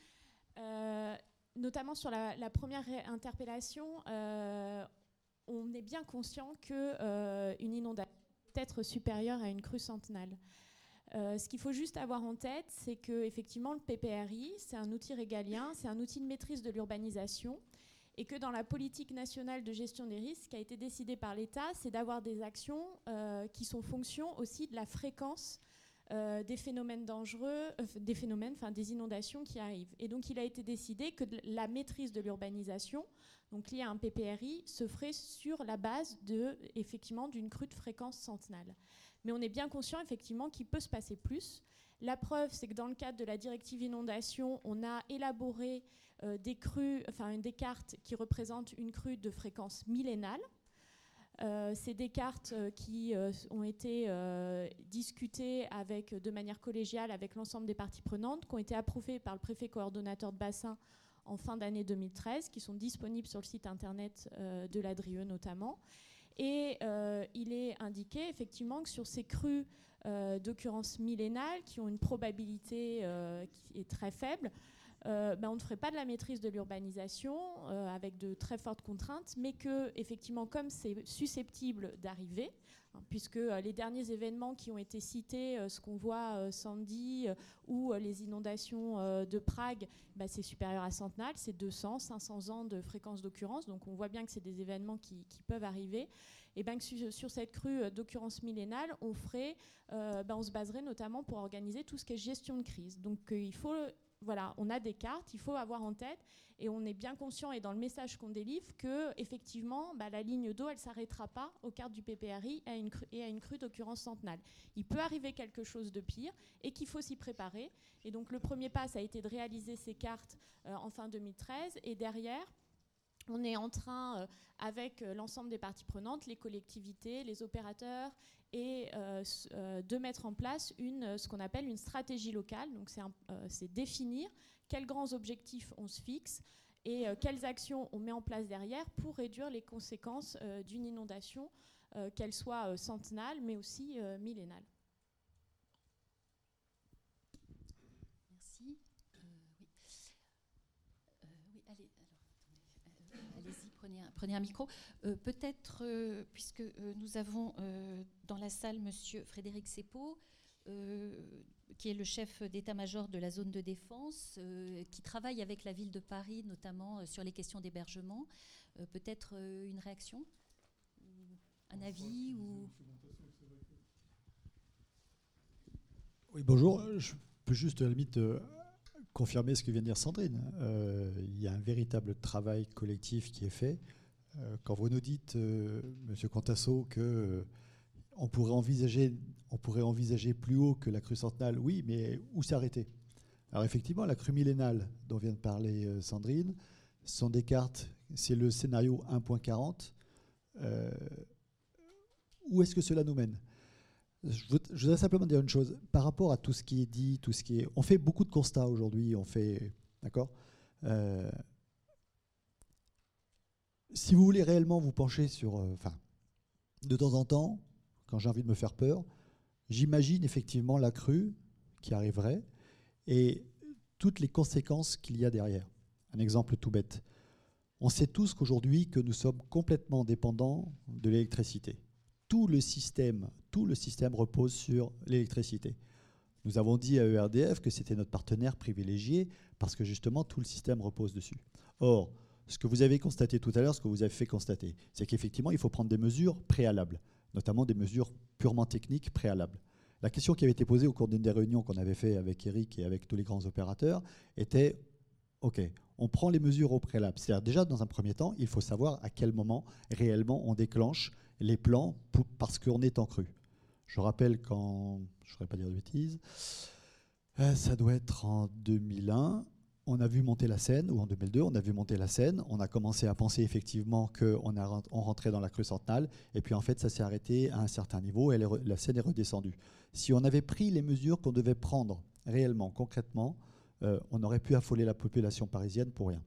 Euh, notamment sur la, première interpellation, euh, on est bien conscient qu'une inondation peut être supérieure à une crue centenale. ce qu'il faut juste avoir en tête, c'est que effectivement le PPRI, c'est un outil régalien, c'est un outil de maîtrise de l'urbanisation et que dans la politique nationale de gestion des risques qui a été décidée par l'État, c'est d'avoir des actions euh, qui sont fonction aussi de la fréquence euh, des phénomènes dangereux, euh, des phénomènes, enfin des inondations qui arrivent. Et donc il a été décidé que la maîtrise de l'urbanisation, donc liée à un PPRI, se ferait sur la base de effectivement d'une crue de fréquence centenale. Mais on est bien conscient effectivement qu'il peut se passer plus. La preuve, c'est que dans le cadre de la directive inondation, on a élaboré euh, des crues, enfin des cartes qui représentent une crue de fréquence millénale. Euh, c'est des cartes euh, qui ont été discutées de manière collégiale avec l'ensemble des parties prenantes, qui ont été approuvées par le préfet coordonnateur de bassin en fin d'année 2013, qui sont disponibles sur le site internet de l'Adrieux notamment. Et il est indiqué effectivement que sur ces crues d'occurrence millénale, qui ont une probabilité qui est très faible, euh, ben, on ne ferait pas de la maîtrise de l'urbanisation euh, avec de très fortes contraintes, mais que, effectivement, comme c'est susceptible d'arriver, hein, puisque euh, les derniers événements qui ont été cités, ce qu'on voit Sandy ou les inondations de Prague, ben, c'est supérieur à centenal, c'est 200, 500 ans de fréquence d'occurrence, donc on voit bien que c'est des événements qui, peuvent arriver. Et ben, sur, cette crue d'occurrence millénale, on ferait, ben, on se baserait notamment pour organiser tout ce qui est gestion de crise. Donc il faut voilà, on a des cartes, il faut avoir en tête, et on est bien conscient, et dans le message qu'on délivre, que effectivement, bah, la ligne d'eau, elle s'arrêtera pas aux cartes du PPRI et à une crue, et à une crue d'occurrence centenale. Il peut arriver quelque chose de pire, et qu'il faut s'y préparer. Et donc le premier pas, ça a été de réaliser ces cartes euh, en fin 2013, et derrière, on est en train, euh, avec euh, l'ensemble des parties prenantes, les collectivités, les opérateurs, et euh, de mettre en place une, ce qu'on appelle une stratégie locale. Donc c'est définir quels grands objectifs on se fixe et quelles actions on met en place derrière pour réduire les conséquences d'une inondation, qu'elle soit centenale mais aussi millénale. Merci. Euh, oui. Euh, oui, allez, alors, attendez, euh, allez-y, prenez un, micro. Euh, Peut-être, euh, puisque euh, nous avons euh, dans la salle Monsieur Frédéric Sepo, euh, qui est le chef d'état-major de la zone de défense, euh, qui travaille avec la ville de Paris, notamment euh, sur les questions d'hébergement. Euh, Peut-être euh, une réaction Un avis ou... Oui, bonjour. Je peux juste à la limite euh, confirmer ce que vient de dire Sandrine. Euh, il y a un véritable travail collectif qui est fait. Euh, quand vous nous dites, euh, Monsieur Contasso, que euh, on pourrait envisager, on pourrait envisager plus haut que la crue centenale, oui, mais où s'arrêter? Alors effectivement, la crue millénale dont vient de parler Sandrine, sont des cartes, c'est le scénario 1.40. Euh, où est-ce que cela nous mène? Je voud- je voudrais simplement dire une chose. Par rapport à tout ce qui est dit, tout ce qui est. On fait beaucoup de constats aujourd'hui. On fait. D'accord? Si vous voulez réellement vous pencher sur. euh, Enfin, de temps en temps, quand j'ai envie de me faire peur, j'imagine effectivement la crue qui arriverait et toutes les conséquences qu'il y a derrière. Un exemple tout bête. On sait tous qu'aujourd'hui que nous sommes complètement dépendants de l'électricité tout le système, tout le système repose sur l'électricité. Nous avons dit à ERDF que c'était notre partenaire privilégié parce que justement tout le système repose dessus. Or, ce que vous avez constaté tout à l'heure, ce que vous avez fait constater, c'est qu'effectivement, il faut prendre des mesures préalables, notamment des mesures purement techniques préalables. La question qui avait été posée au cours d'une des réunions qu'on avait fait avec Eric et avec tous les grands opérateurs était OK, on prend les mesures au préalable. C'est-à-dire déjà, dans un premier temps, il faut savoir à quel moment réellement on déclenche les plans parce qu'on est en crue. Je rappelle quand, je ne voudrais pas dire de bêtises, euh, ça doit être en 2001, on a vu monter la Seine, ou en 2002, on a vu monter la Seine, on a commencé à penser effectivement qu'on on rentrait dans la crue centenale, et puis en fait ça s'est arrêté à un certain niveau, et la Seine est redescendue. Si on avait pris les mesures qu'on devait prendre réellement, concrètement, euh, on aurait pu affoler la population parisienne pour rien.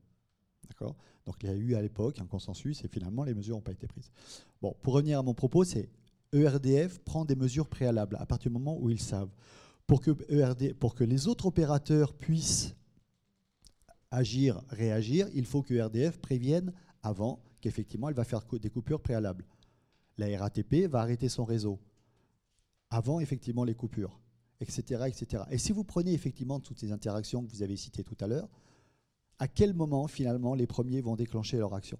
D'accord? Donc il y a eu à l'époque un consensus et finalement les mesures n'ont pas été prises. Bon, pour revenir à mon propos, c'est ERDF prend des mesures préalables à partir du moment où ils savent. Pour que, ERD, pour que les autres opérateurs puissent agir, réagir, il faut que ERDF prévienne avant qu'effectivement elle va faire des coupures préalables. La RATP va arrêter son réseau avant effectivement les coupures, etc., etc. Et si vous prenez effectivement toutes ces interactions que vous avez citées tout à l'heure, à quel moment finalement les premiers vont déclencher leur action?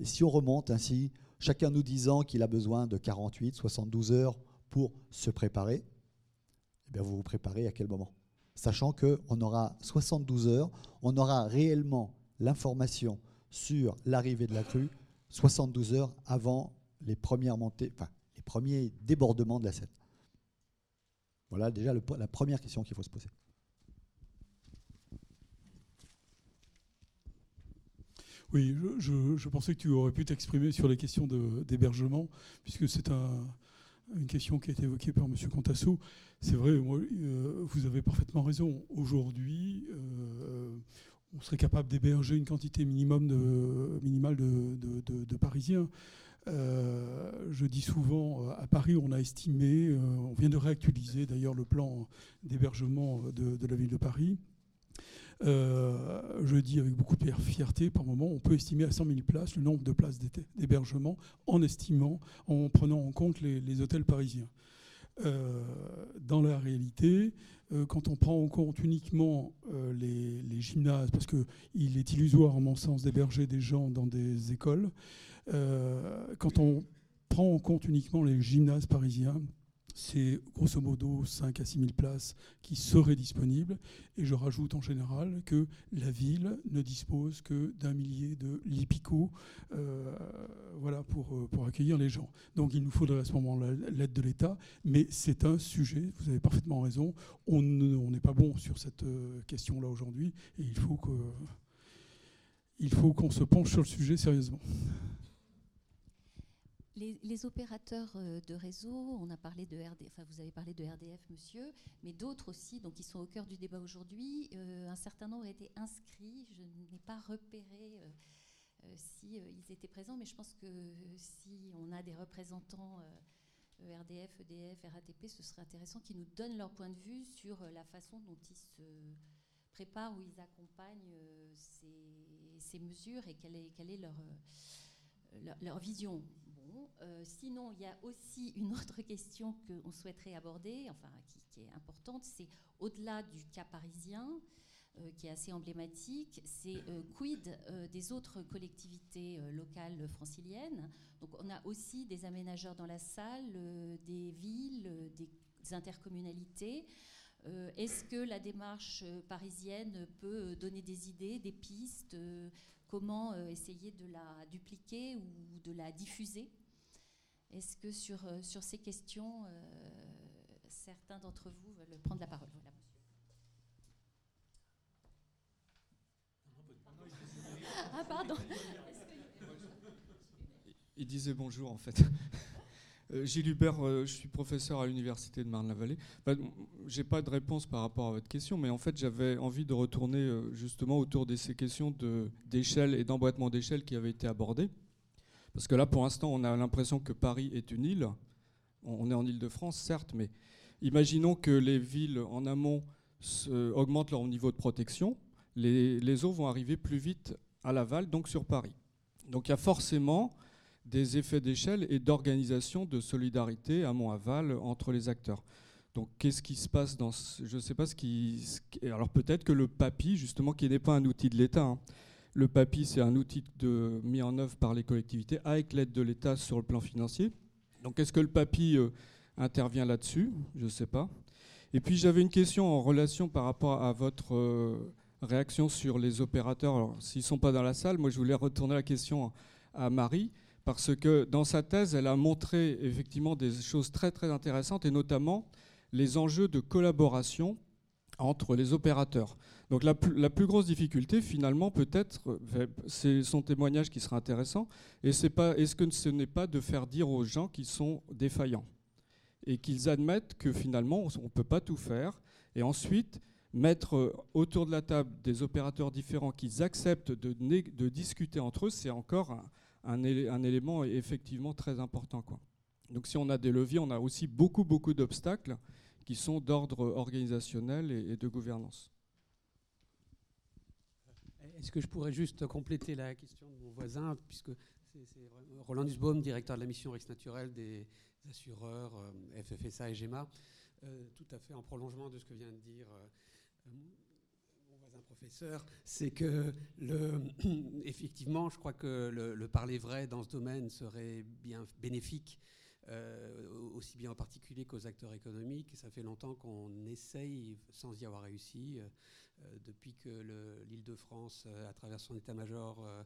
Et si on remonte ainsi, chacun nous disant qu'il a besoin de 48, 72 heures pour se préparer, eh bien vous vous préparez à quel moment? Sachant qu'on aura 72 heures, on aura réellement l'information sur l'arrivée de la crue 72 heures avant les premières montées, enfin les premiers débordements de la Seine. Voilà déjà la première question qu'il faut se poser. Oui, je, je- pensais que tu aurais pu t'exprimer sur les questions d'hébergement, puisque c'est un- une question qui a été évoquée par M. Contasso. C'est vrai, moi, euh, vous avez parfaitement raison. Aujourd'hui, euh, on serait capable d'héberger une quantité minimum de, minimale de, de- Parisiens. Euh, je dis souvent, à Paris, on a estimé, on vient de réactualiser d'ailleurs le plan d'hébergement de la ville de Paris. Euh, je dis avec beaucoup de fierté, par moment, on peut estimer à 100 000 places le nombre de places d'hébergement en estimant, en prenant en compte les, hôtels parisiens. Euh, dans la réalité, euh, quand on prend en compte uniquement les, gymnases, parce qu'il est illusoire, en mon sens, d'héberger des gens dans des écoles, quand on prend en compte uniquement les gymnases parisiens, c'est grosso modo 5 à 6 000 places qui seraient disponibles. Et je rajoute en général que la ville ne dispose que d'un millier de lits euh, voilà, pour, euh, pour accueillir les gens. Donc il nous faudrait à ce moment-là l'aide de l'État. Mais c'est un sujet, vous avez parfaitement raison, on n'est pas bon sur cette euh, question-là aujourd'hui. Et il faut que il faut qu'on se penche sur le sujet sérieusement. Les, opérateurs euh, de réseau, on a parlé de RD, enfin vous avez parlé de RDF, monsieur, mais d'autres aussi, donc ils sont au cœur du débat aujourd'hui. Euh, un certain nombre ont été inscrits. Je n'ai pas repéré euh, si ils étaient présents, mais je pense que si on a des représentants RDF, EDF, RATP, ce serait intéressant qu'ils nous donnent leur point de vue sur la façon dont ils se préparent ou ils accompagnent ces, mesures et quelle est, leur vision. Euh, sinon, il y a aussi une autre question qu'on souhaiterait aborder, enfin qui, est importante, c'est au-delà du cas parisien, euh, qui est assez emblématique, c'est euh, quid des autres collectivités locales franciliennes. Donc on a aussi des aménageurs dans la salle, des villes, des intercommunalités. Est-ce que la démarche parisienne peut donner des idées, des pistes Comment essayer de la dupliquer ou de la diffuser? Est-ce que sur, euh, ces questions, euh, certains d'entre vous veulent prendre la parole? Ah, pardon. Il disait bonjour, en fait. Euh, Gilles Hubert, je suis professeur à l'Université de Marne-la-Vallée. Je n'ai pas de réponse par rapport à votre question, mais en fait, j'avais envie de retourner justement autour de ces questions d'échelle et d'emboîtement d'échelle qui avaient été abordées. Parce que là, pour l'instant, on a l'impression que Paris est une île. On est en Île-de-France, certes, mais imaginons que les villes en amont augmentent leur niveau de protection. Les, eaux vont arriver plus vite à l'aval, donc sur Paris. Donc il y a forcément des effets d'échelle et d'organisation, de solidarité amont-aval entre les acteurs. Donc qu'est-ce qui se passe dans... je ne sais pas ce qui... Alors peut-être que le PAPI, justement, qui n'est pas un outil de l'État, hein, le PAPI, c'est un outil de, mis en œuvre par les collectivités avec l'aide de l'État sur le plan financier. Donc est-ce que le PAPI euh, intervient là-dessus? Je ne sais pas. Et puis j'avais une question en relation par rapport à votre euh, réaction sur les opérateurs. s'ils ne sont pas dans la salle, moi je voulais retourner la question à Marie, parce que dans sa thèse, elle a montré effectivement des choses très très intéressantes, et notamment les enjeux de collaboration entre les opérateurs. Donc la plus, grosse difficulté, finalement, peut-être, c'est son témoignage qui sera intéressant, et c'est pas, est-ce que ce n'est pas de faire dire aux gens qu'ils sont défaillants et qu'ils admettent que finalement, on ne peut pas tout faire, et ensuite mettre autour de la table des opérateurs différents qu'ils acceptent de, discuter entre eux, c'est encore un, élément effectivement très important. Donc si on a des leviers, on a aussi beaucoup, beaucoup d'obstacles qui sont d'ordre organisationnel et de gouvernance. Est-ce que je pourrais juste compléter la question de mon voisin, puisque c'est Roland Nussbaum, directeur de la mission Rex Naturel des assureurs euh, FFSA et GEMA, euh, tout à fait en prolongement de ce que vient de dire euh, mon voisin professeur, c'est que effectivement, je crois que le, parler vrai dans ce domaine serait bien bénéfique aussi bien en particulier qu'aux acteurs économiques. Ça fait longtemps qu'on essaye, sans y avoir réussi, depuis que l'Île-de-France, euh, à travers son état-major, euh,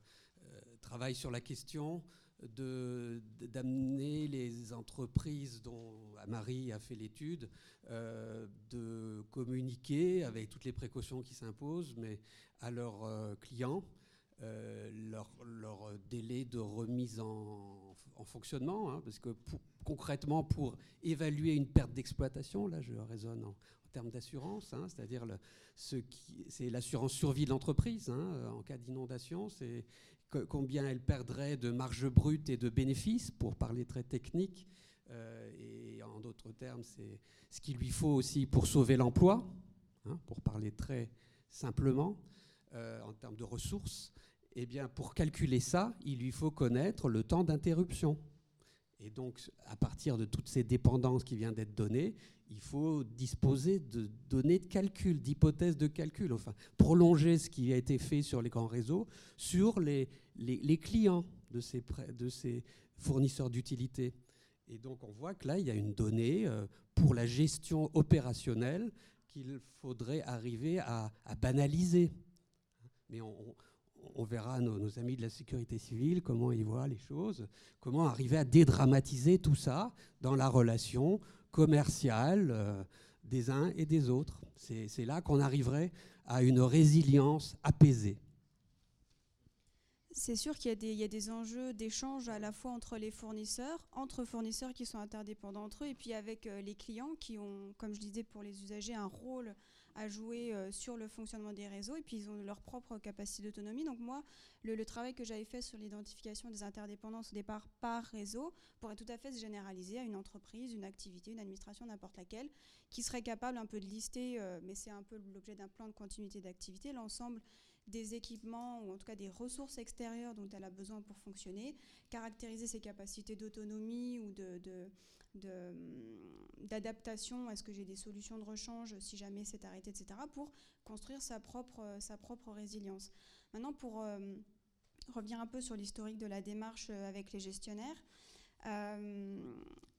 travaille sur la question d'amener les entreprises dont Marie a fait l'étude, de communiquer avec toutes les précautions qui s'imposent, mais à leurs clients, leur, leur, délai de remise en, fonctionnement, hein, parce que concrètement, pour évaluer une perte d'exploitation, là je raisonne en, termes d'assurance, hein, c'est-à-dire c'est l'assurance survie de l'entreprise hein, en cas d'inondation, c'est combien elle perdrait de marge brute et de bénéfices, pour parler très technique, euh, et en d'autres termes, c'est ce qu'il lui faut aussi pour sauver l'emploi, hein, pour parler très simplement, euh, en termes de ressources. Eh bien, pour calculer ça, il lui faut connaître le temps d'interruption. Et donc, à partir de toutes ces dépendances qui viennent d'être données, il faut disposer de données de calcul, d'hypothèses de calcul, enfin, prolonger ce qui a été fait sur les grands réseaux sur les, clients de ces, de ces fournisseurs d'utilité. Et donc on voit que là, il y a une donnée pour la gestion opérationnelle qu'il faudrait arriver à, banaliser. Mais on, verra nos, amis de la sécurité civile comment ils voient les choses, comment arriver à dédramatiser tout ça dans la relation commerciale des uns et des autres. C'est là qu'on arriverait à une résilience apaisée. C'est sûr qu'il y, y, a des enjeux d'échange à la fois entre les fournisseurs, entre fournisseurs qui sont interdépendants entre eux, et puis avec euh, les clients qui ont, comme je disais pour les usagers, un rôle à jouer euh, sur le fonctionnement des réseaux, et puis ils ont leur propre capacité d'autonomie. Donc moi, le, travail que j'avais fait sur l'identification des interdépendances au départ par réseau pourrait tout à fait se généraliser à une entreprise, une activité, une administration, n'importe laquelle, qui serait capable un peu de lister, euh, mais c'est un peu l'objet d'un plan de continuité d'activité, l'ensemble des équipements ou en tout cas des ressources extérieures dont elle a besoin pour fonctionner, caractériser ses capacités d'autonomie ou d'adaptation, est-ce que j'ai des solutions de rechange si jamais c'est arrêté, etc., pour construire sa propre, sa propre résilience. Maintenant, pour euh, revenir un peu sur l'historique de la démarche euh, avec les gestionnaires, euh,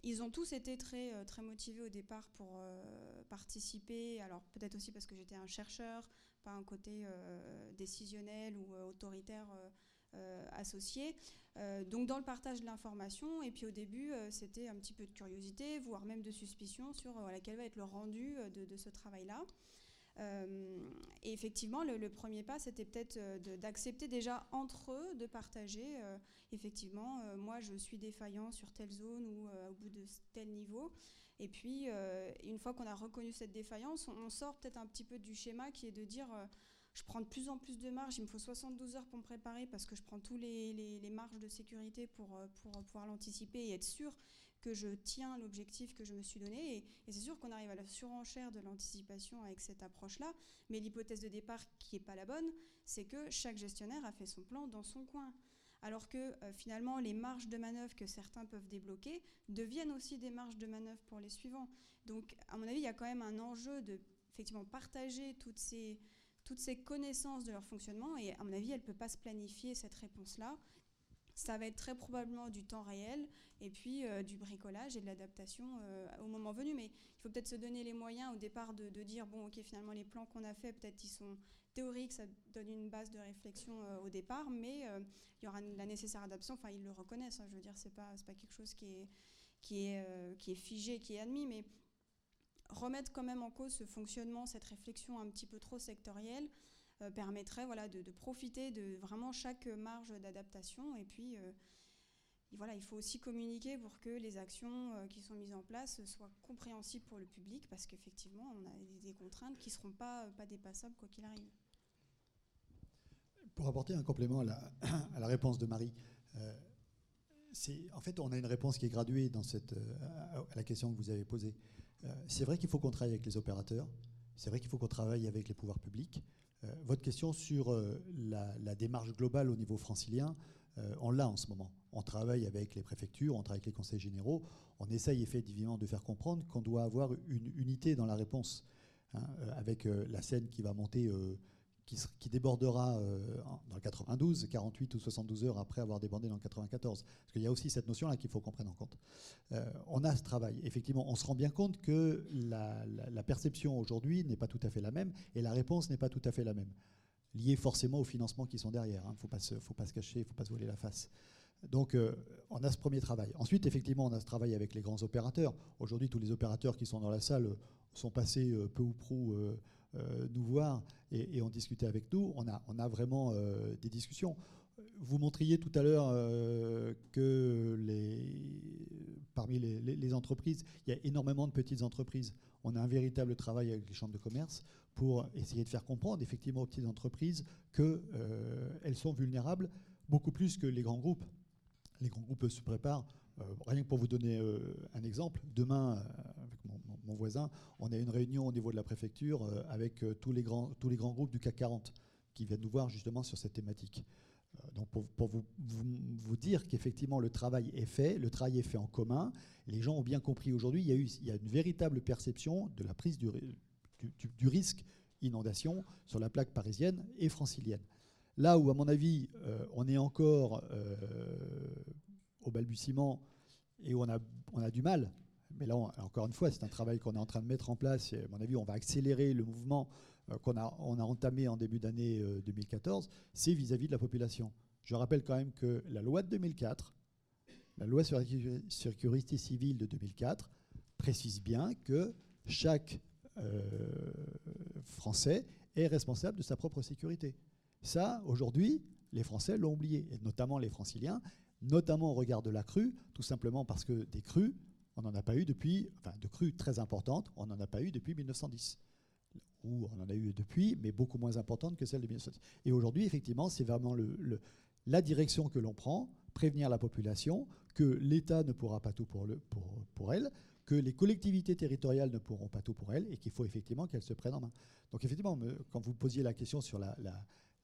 ils ont tous été très, très motivés au départ pour participer, alors peut-être aussi parce que j'étais un chercheur, pas un côté euh, décisionnel ou euh, autoritaire euh, associé. donc dans le partage de l'information, et puis au début, c'était un petit peu de curiosité, voire même de suspicion sur quel va être le rendu de, ce travail-là. et effectivement, le, premier pas, c'était peut-être d'accepter déjà entre eux de partager. effectivement, moi, je suis défaillant sur telle zone ou au bout de tel niveau. Et puis, euh, une fois qu'on a reconnu cette défaillance, on, sort peut-être un petit peu du schéma qui est de dire euh, je prends de plus en plus de marge, il me faut 72 heures pour me préparer parce que je prends tous les, marges de sécurité pour, euh, pouvoir l'anticiper et être sûr que je tiens l'objectif que je me suis donné. Et, et c'est sûr qu'on arrive à la surenchère de l'anticipation avec cette approche-là, mais l'hypothèse de départ qui n'est pas la bonne, c'est que chaque gestionnaire a fait son plan dans son coin alors que euh, finalement les marges de manœuvre que certains peuvent débloquer deviennent aussi des marges de manœuvre pour les suivants. Donc à mon avis, il y a quand même un enjeu de effectivement partager toutes ces, toutes ces connaissances de leur fonctionnement et à mon avis, elle ne peut pas se planifier cette réponse-là. Ça va être très probablement du temps réel et puis euh, du bricolage et de l'adaptation euh, au moment venu. Mais il faut peut-être se donner les moyens au départ de, dire, bon, ok, finalement, les plans qu'on a faits, peut-être ils sont théorique, ça donne une base de réflexion euh, au départ, mais il y aura la nécessaire adaptation. Enfin, ils le reconnaissent. Hein, je veux dire, c'est pas pas quelque chose qui est qui est qui est figé, qui est admis, mais remettre quand même en cause ce fonctionnement, cette réflexion un petit peu trop sectorielle permettrait voilà de, profiter de vraiment chaque marge d'adaptation et puis voilà, il faut aussi communiquer pour que les actions qui sont mises en place soient compréhensibles pour le public, parce qu'effectivement, on a des contraintes qui ne seront pas, pas dépassables quoi qu'il arrive. Pour apporter un complément à la, réponse de Marie, euh, en fait, on a une réponse qui est graduée dans cette, euh, à la question que vous avez posée. Euh, c'est vrai qu'il faut qu'on travaille avec les opérateurs, c'est vrai qu'il faut qu'on travaille avec les pouvoirs publics. Votre question sur la, la, démarche globale au niveau francilien, on l'a en ce moment. On travaille avec les préfectures, on travaille avec les conseils généraux, on essaye effectivement de faire comprendre qu'on doit avoir une unité dans la réponse, hein, avec la scène qui va monter qui, débordera euh, dans le 92, 48 ou 72 heures après avoir débordé dans le 94. Parce qu'il y a aussi cette notion-là qu'il faut qu'on prenne en compte. Euh, on a ce travail. Effectivement, on se rend bien compte que la, perception aujourd'hui n'est pas tout à fait la même et la réponse n'est pas tout à fait la même. Liée forcément aux financements qui sont derrière. Il hein. ne faut, pas se, cacher, il ne faut pas se voiler la face. Donc, euh, on a ce premier travail. Ensuite, effectivement, on a ce travail avec les grands opérateurs. Aujourd'hui, tous les opérateurs qui sont dans la salle sont passés peu ou prou nous voir et, en discuter avec nous. On a, on a vraiment euh, des discussions. Vous montriez tout à l'heure euh, que les, parmi les, entreprises, il y a énormément de petites entreprises. On a un véritable travail avec les chambres de commerce pour essayer de faire comprendre effectivement aux petites entreprises qu'elles sont vulnérables beaucoup plus que les grands groupes. Les grands groupes se préparent. rien que pour vous donner un exemple, demain, mon voisin, on a une réunion au niveau de la préfecture euh, avec euh, tous, les grands, tous les grands groupes du CAC 40 qui viennent nous voir justement sur cette thématique. Euh, donc pour, vous, dire qu'effectivement le travail est fait, le travail est fait en commun, les gens ont bien compris aujourd'hui, il y a, il y a une véritable perception de la prise du, du, risque inondation sur la plaque parisienne et francilienne. Là où, à mon avis, on est encore au balbutiement et où on a, on a du mal. Mais là, encore une fois, c'est un travail qu'on est en train de mettre en place. Et à mon avis, on va accélérer le mouvement euh, qu'on a, entamé en début d'année 2014. C'est vis-à-vis de la population. Je rappelle quand même que la loi de 2004, la loi sur la sécurité civile de 2004, précise bien que chaque Français est responsable de sa propre sécurité. Ça, aujourd'hui, les Français l'ont oublié, et notamment les franciliens, notamment au regard de la crue, tout simplement parce que des crues, on n'en a pas eu depuis, enfin de crues très importantes, on n'en a pas eu depuis 1910. Ou on en a eu depuis, mais beaucoup moins importantes que celles de 1910. Et aujourd'hui, effectivement, c'est vraiment la direction que l'on prend, prévenir la population que l'État ne pourra pas tout pour, le, pour, pour elle, que les collectivités territoriales ne pourront pas tout pour elles et qu'il faut effectivement qu'elles se prennent en main. Donc effectivement, quand vous posiez la question sur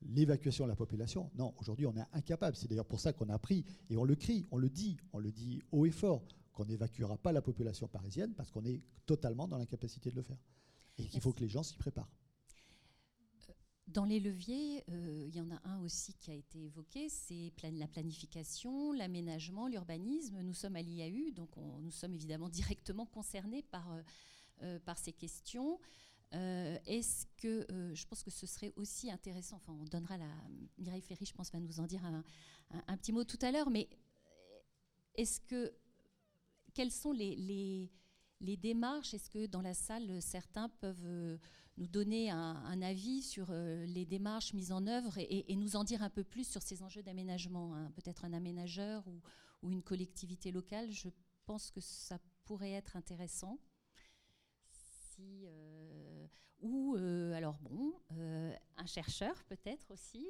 l'évacuation de la population. Non, aujourd'hui, on est incapable. C'est d'ailleurs pour ça qu'on a pris, et on le crie, on le dit, on le dit haut et fort, qu'on n'évacuera pas la population parisienne parce qu'on est totalement dans l'incapacité de le faire. Et qu'il faut que les gens s'y préparent. Dans les leviers, euh, il y en a un aussi qui a été évoqué, c'est la planification, l'aménagement, l'urbanisme. Nous sommes à l'IAU, donc nous sommes évidemment directement concernés par, euh, euh, par ces questions. Est-ce que je pense que ce serait aussi intéressant, enfin on donnera la... Mireille Ferry, je pense, va nous en dire un, un, petit mot tout à l'heure, mais est-ce que... Quelles sont les, les, démarches? Est-ce que dans la salle, certains peuvent nous donner un, avis sur euh, les démarches mises en œuvre et, nous en dire un peu plus sur ces enjeux d'aménagement. Hein? Peut-être un aménageur ou, une collectivité locale, je pense que ça pourrait être intéressant. Euh, ou, euh, alors bon, un chercheur peut-être aussi.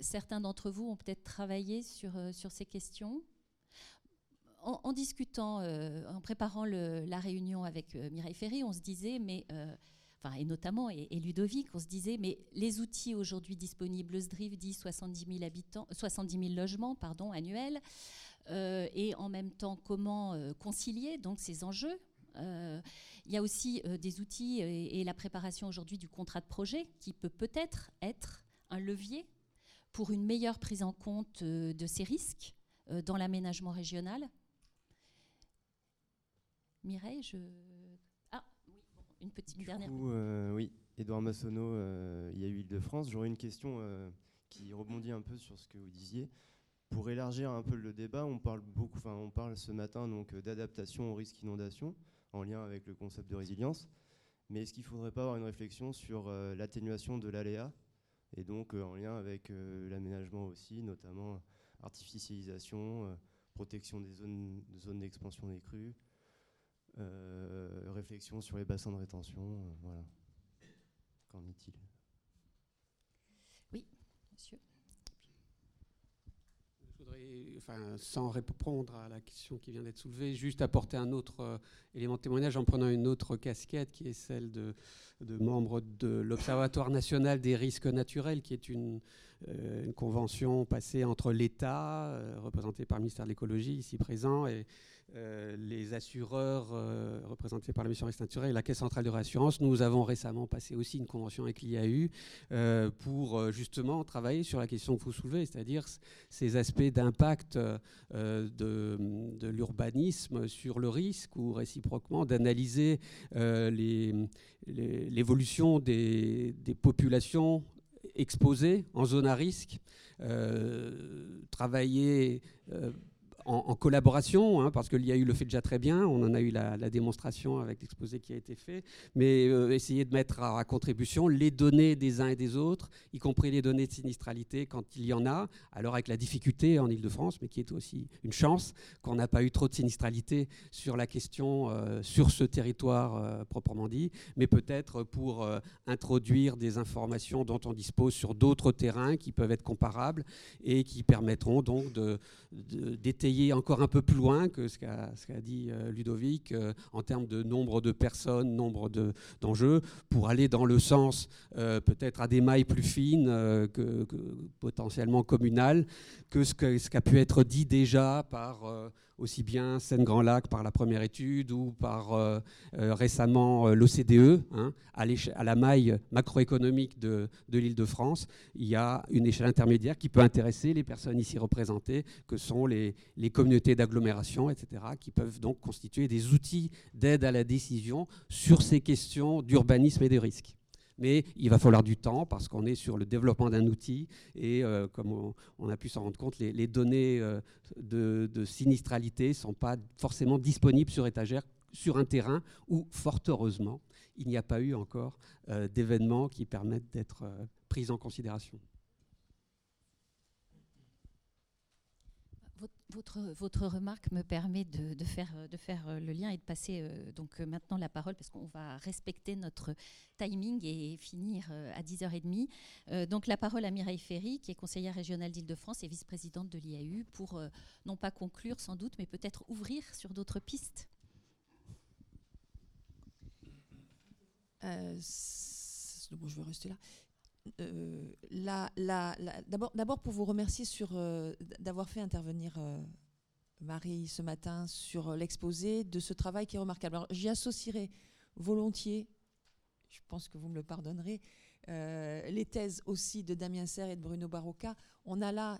certains d'entre vous ont peut-être travaillé sur, sur ces questions en, discutant, euh, en préparant la réunion avec euh, Mireille Ferry, on se disait, mais, euh, enfin, et notamment, et, Ludovic, on se disait, mais les outils aujourd'hui disponibles, SDRIF dit 70 000, habitants, 70 000 logements pardon, annuels, et en même temps, comment concilier donc, ces enjeux il y a aussi des outils et, la préparation aujourd'hui du contrat de projet qui peut peut-être être un levier pour une meilleure prise en compte de ces risques dans l'aménagement régional. Mireille, je... Ah, oui, une petite dernière. Coup, euh, oui, Edouard Massonneau, euh, il y a eu Île-de-France. J'aurais une question euh, qui rebondit un peu sur ce que vous disiez. Pour élargir un peu le débat, on parle beaucoup, enfin, on parle ce matin donc d'adaptation au risque inondation en lien avec le concept de résilience. Mais est-ce qu'il ne faudrait pas avoir une réflexion sur l'atténuation de l'aléa et donc en lien avec l'aménagement aussi, notamment artificialisation, protection des zones, zones d'expansion des crues, réflexion sur les bassins de rétention. Euh, voilà. Qu'en est-il? Oui, monsieur. Je voudrais, enfin, sans répondre à la question qui vient d'être soulevée, juste apporter un autre euh, élément de témoignage en prenant une autre casquette qui est celle de, de membre de l'Observatoire national des risques naturels, qui est une, une convention passée entre l'État, représenté par le ministère de l'écologie ici présent, et euh, les assureurs euh, représentés par la mission Risque et la Caisse centrale de réassurance. Nous avons récemment passé aussi une convention avec l'IAU euh, pour justement travailler sur la question que vous soulevez, c'est-à-dire ces aspects d'impact de, l'urbanisme sur le risque ou réciproquement d'analyser l'évolution des populations exposées en zone à risque, travailler en, collaboration, hein, parce que l'IAU le fait déjà très bien, on en a eu la, démonstration avec l'exposé qui a été fait, mais euh, essayer de mettre à, contribution les données des uns et des autres, y compris les données de sinistralité quand il y en a, alors avec la difficulté en Ile-de-France, mais qui est aussi une chance qu'on n'a pas eu trop de sinistralité sur la question, euh, sur ce territoire euh, proprement dit, mais peut-être pour introduire des informations dont on dispose sur d'autres terrains qui peuvent être comparables et qui permettront donc d'étayer encore un peu plus loin que ce qu'a dit euh, Ludovic euh, en termes de nombre de personnes, nombre d'enjeux, pour aller dans le sens euh, peut-être à des mailles plus fines que, potentiellement communales que ce qu'a pu être dit déjà par aussi bien Seine-Grand Lac par la première étude ou par euh, euh, récemment l'OCDE, hein, à, la maille macroéconomique de, l'île de France, il y a une échelle intermédiaire qui peut intéresser les personnes ici représentées, que sont les, les communautés d'agglomération, etc., qui peuvent donc constituer des outils d'aide à la décision sur ces questions d'urbanisme et de risques mais il va falloir du temps parce qu'on est sur le développement d'un outil et euh, comme on, a pu s'en rendre compte, les, données euh, de, sinistralité ne sont pas forcément disponibles sur étagère sur un terrain où, fort heureusement, il n'y a pas eu encore euh, d'événements qui permettent d'être pris en considération. Votre, remarque me permet de, faire, euh, le lien et de passer euh, donc euh, maintenant la parole parce qu'on va respecter notre timing et finir à 10h30. donc la parole à Mireille Ferry, qui est conseillère régionale d'Île-de-France et vice-présidente de l'IAU, pour non pas conclure sans doute, mais peut-être ouvrir sur d'autres pistes. je vais rester là. Euh, d'abord pour vous remercier euh, d'avoir fait intervenir euh, Marie ce matin sur l'exposé de ce travail qui est remarquable. J'y associerai volontiers, je pense que vous me le pardonnerez, les thèses aussi de Damien Serre et de Bruno Barocca. On a là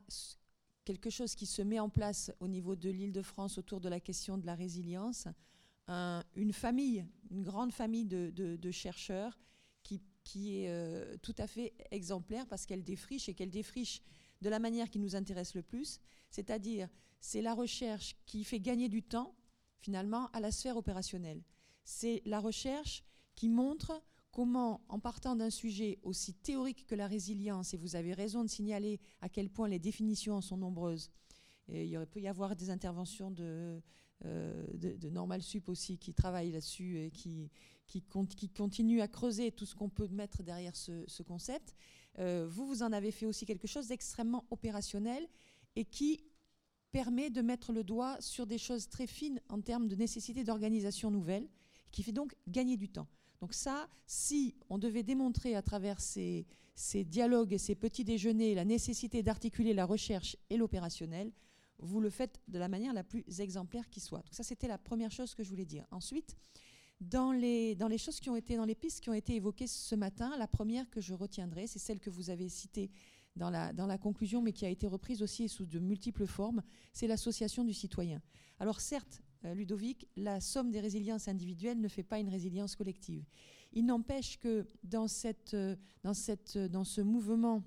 quelque chose qui se met en place au niveau de l'île de France autour de la question de la résilience. une famille, une grande famille de chercheurs qui est euh, tout à fait exemplaire parce qu'elle défriche et qu'elle défriche de la manière qui nous intéresse le plus, c'est-à-dire c'est la recherche qui fait gagner du temps finalement à la sphère opérationnelle. C'est la recherche qui montre comment, en partant d'un sujet aussi théorique que la résilience, et vous avez raison de signaler à quel point les définitions sont nombreuses, il peut y avoir des interventions de, euh, de, Normal Sup aussi qui travaillent là-dessus et qui, qui, continue à creuser tout ce qu'on peut mettre derrière ce, concept. Euh, vous, vous en avez fait aussi quelque chose d'extrêmement opérationnel et qui permet de mettre le doigt sur des choses très fines en termes de nécessité d'organisation nouvelle, qui fait donc gagner du temps. Donc ça, si on devait démontrer à travers ces, ces dialogues et ces petits déjeuners la nécessité d'articuler la recherche et l'opérationnel, vous le faites de la manière la plus exemplaire qui soit. Donc ça, c'était la première chose que je voulais dire. Ensuite, dans les, dans les choses qui ont été, dans les pistes qui ont été évoquées ce matin, la première que je retiendrai, c'est celle que vous avez citée dans la, dans la conclusion, mais qui a été reprise aussi sous de multiples formes, c'est l'association du citoyen. Alors certes, euh, Ludovic, la somme des résiliences individuelles ne fait pas une résilience collective. Il n'empêche que dans, cette, euh, dans, cette, dans ce mouvement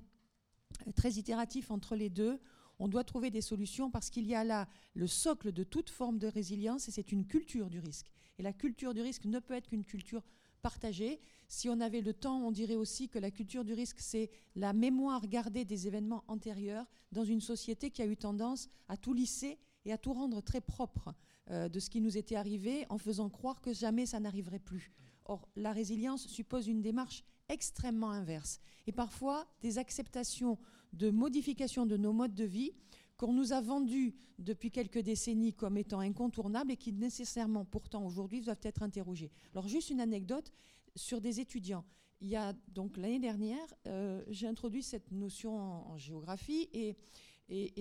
très itératif entre les deux, on doit trouver des solutions parce qu'il y a là le socle de toute forme de résilience et c'est une culture du risque. Et la culture du risque ne peut être qu'une culture partagée. Si on avait le temps, on dirait aussi que la culture du risque, c'est la mémoire gardée des événements antérieurs dans une société qui a eu tendance à tout lisser et à tout rendre très propre euh, de ce qui nous était arrivé en faisant croire que jamais ça n'arriverait plus. Or, la résilience suppose une démarche extrêmement inverse et parfois des acceptations de modification de nos modes de vie qu'on nous a vendus depuis quelques décennies comme étant incontournables et qui nécessairement, pourtant, aujourd'hui, doivent être interrogés. Alors, juste une anecdote sur des étudiants. Il y a donc l'année dernière, euh, j'ai introduit cette notion en, géographie et,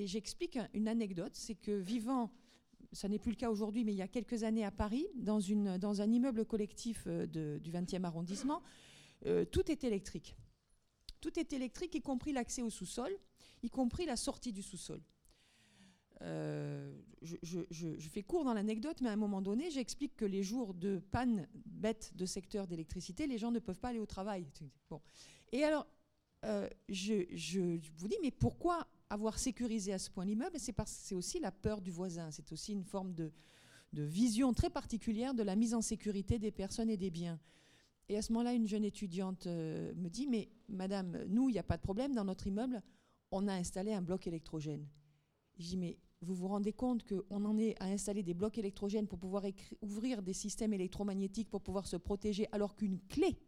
j'explique une anecdote. C'est que vivant, ça n'est plus le cas aujourd'hui, mais il y a quelques années à Paris, dans un immeuble collectif euh, du 20e arrondissement, euh, tout est électrique. Tout est électrique, y compris l'accès au sous-sol, y compris la sortie du sous-sol. Euh, je, fais court dans l'anecdote, mais à un moment donné, j'explique que les jours de panne bête de secteur d'électricité, les gens ne peuvent pas aller au travail. Bon. Et alors, euh, je, vous dis, mais pourquoi avoir sécurisé à ce point l'immeuble? C'est parce que c'est aussi la peur du voisin. C'est aussi une forme de, vision très particulière de la mise en sécurité des personnes et des biens. Et à ce moment-là, une jeune étudiante euh, me dit, mais madame, nous, il n'y a pas de problème, dans notre immeuble, on a installé un bloc électrogène. Je dis, mais vous vous rendez compte qu'on en est à installer des blocs électrogènes pour pouvoir ouvrir des systèmes électromagnétiques pour pouvoir se protéger, alors qu'une clé,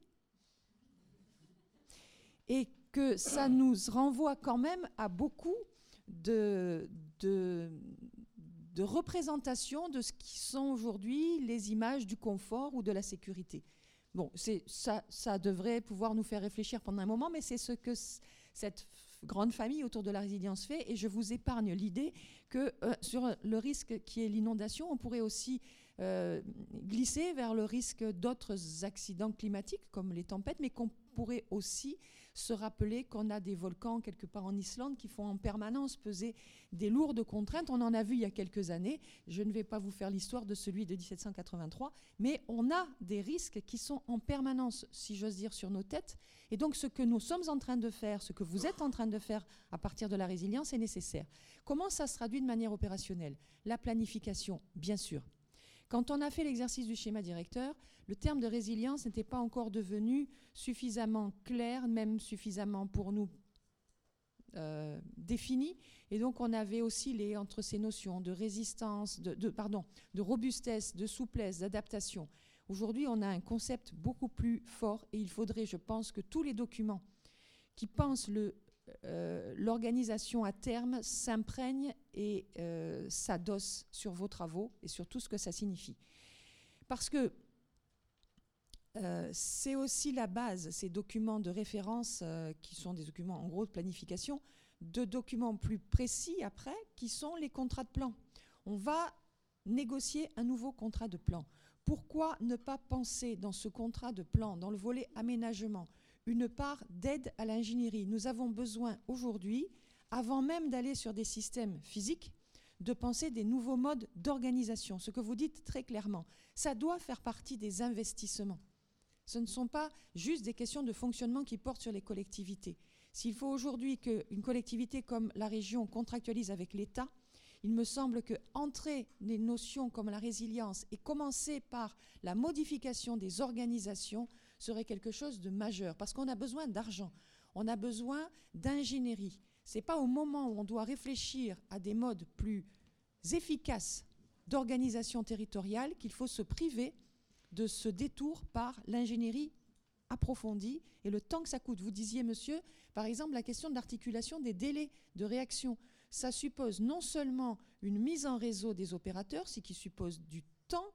et que ça nous renvoie quand même à beaucoup de, représentations de ce qui sont aujourd'hui les images du confort ou de la sécurité. Bon, ça, devrait pouvoir nous faire réfléchir pendant un moment, mais c'est ce que cette grande famille autour de la résilience fait, et je vous épargne l'idée que euh, sur le risque qui est l'inondation, on pourrait aussi euh, glisser vers le risque d'autres accidents climatiques comme les tempêtes, mais qu'on pourrait aussi se rappeler qu'on a des volcans quelque part en Islande qui font en permanence peser des lourdes contraintes. On en a vu il y a quelques années. Je ne vais pas vous faire l'histoire de celui de 1783, mais on a des risques qui sont en permanence, si j'ose dire, sur nos têtes. Et donc ce que nous sommes en train de faire, ce que vous êtes en train de faire à partir de la résilience est nécessaire. Comment ça se traduit de manière opérationnelle? La planification, bien sûr. Quand on a fait l'exercice du schéma directeur, le terme de résilience n'était pas encore devenu suffisamment clair, même suffisamment pour nous euh, défini. Et donc on avait les, entre ces notions de résistance, pardon, de robustesse, de souplesse, d'adaptation. Aujourd'hui, on a un concept beaucoup plus fort et il faudrait, je pense, que tous les documents qui pensent le euh, l'organisation à terme s'imprègne et euh, s'adosse sur vos travaux et sur tout ce que ça signifie. Parce que euh, c'est aussi la base, ces documents de référence, qui sont des documents en gros de planification, de documents plus précis après, qui sont les contrats de plan. On va négocier un nouveau contrat de plan. Pourquoi ne pas penser dans ce contrat de plan, dans le volet aménagement, une part d'aide à l'ingénierie. Nous avons besoin aujourd'hui, avant même d'aller sur des systèmes physiques, de penser des nouveaux modes d'organisation. Ce que vous dites très clairement, ça doit faire partie des investissements. Ce ne sont pas juste des questions de fonctionnement qui portent sur les collectivités. S'il faut aujourd'hui qu'une collectivité comme la région contractualise avec l'État, il me semble que entrer des notions comme la résilience et commencer par la modification des organisations serait quelque chose de majeur, parce qu'on a besoin d'argent, on a besoin d'ingénierie. Ce n'est pas au moment où on doit réfléchir à des modes plus efficaces d'organisation territoriale qu'il faut se priver de ce détour par l'ingénierie approfondie et le temps que ça coûte. Vous disiez, monsieur, par exemple, la question de l'articulation des délais de réaction. Ça suppose non seulement une mise en réseau des opérateurs, ce qui suppose du temps,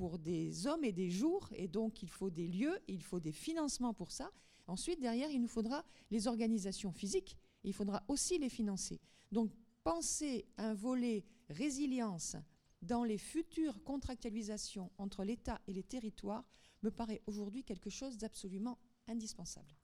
pour des hommes et des jours, et donc il faut des lieux, il faut des financements pour ça. Ensuite, derrière, il nous faudra les organisations physiques, et il faudra aussi les financer. Donc, penser un volet résilience dans les futures contractualisations entre l'État et les territoires me paraît aujourd'hui quelque chose d'absolument indispensable.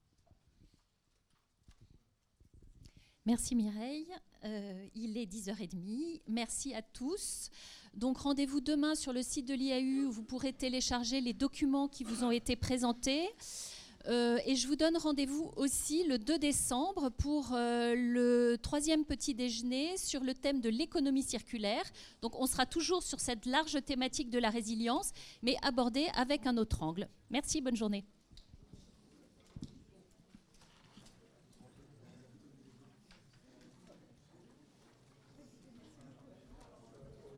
Merci Mireille. Euh, il est 10h30. Merci à tous. Donc rendez-vous demain sur le site de l'IAU où vous pourrez télécharger les documents qui vous ont été présentés. Euh, et je vous donne rendez-vous aussi le 2 décembre pour euh, le troisième petit déjeuner sur le thème de l'économie circulaire. Donc on sera toujours sur cette large thématique de la résilience, mais abordée avec un autre angle. Merci, bonne journée.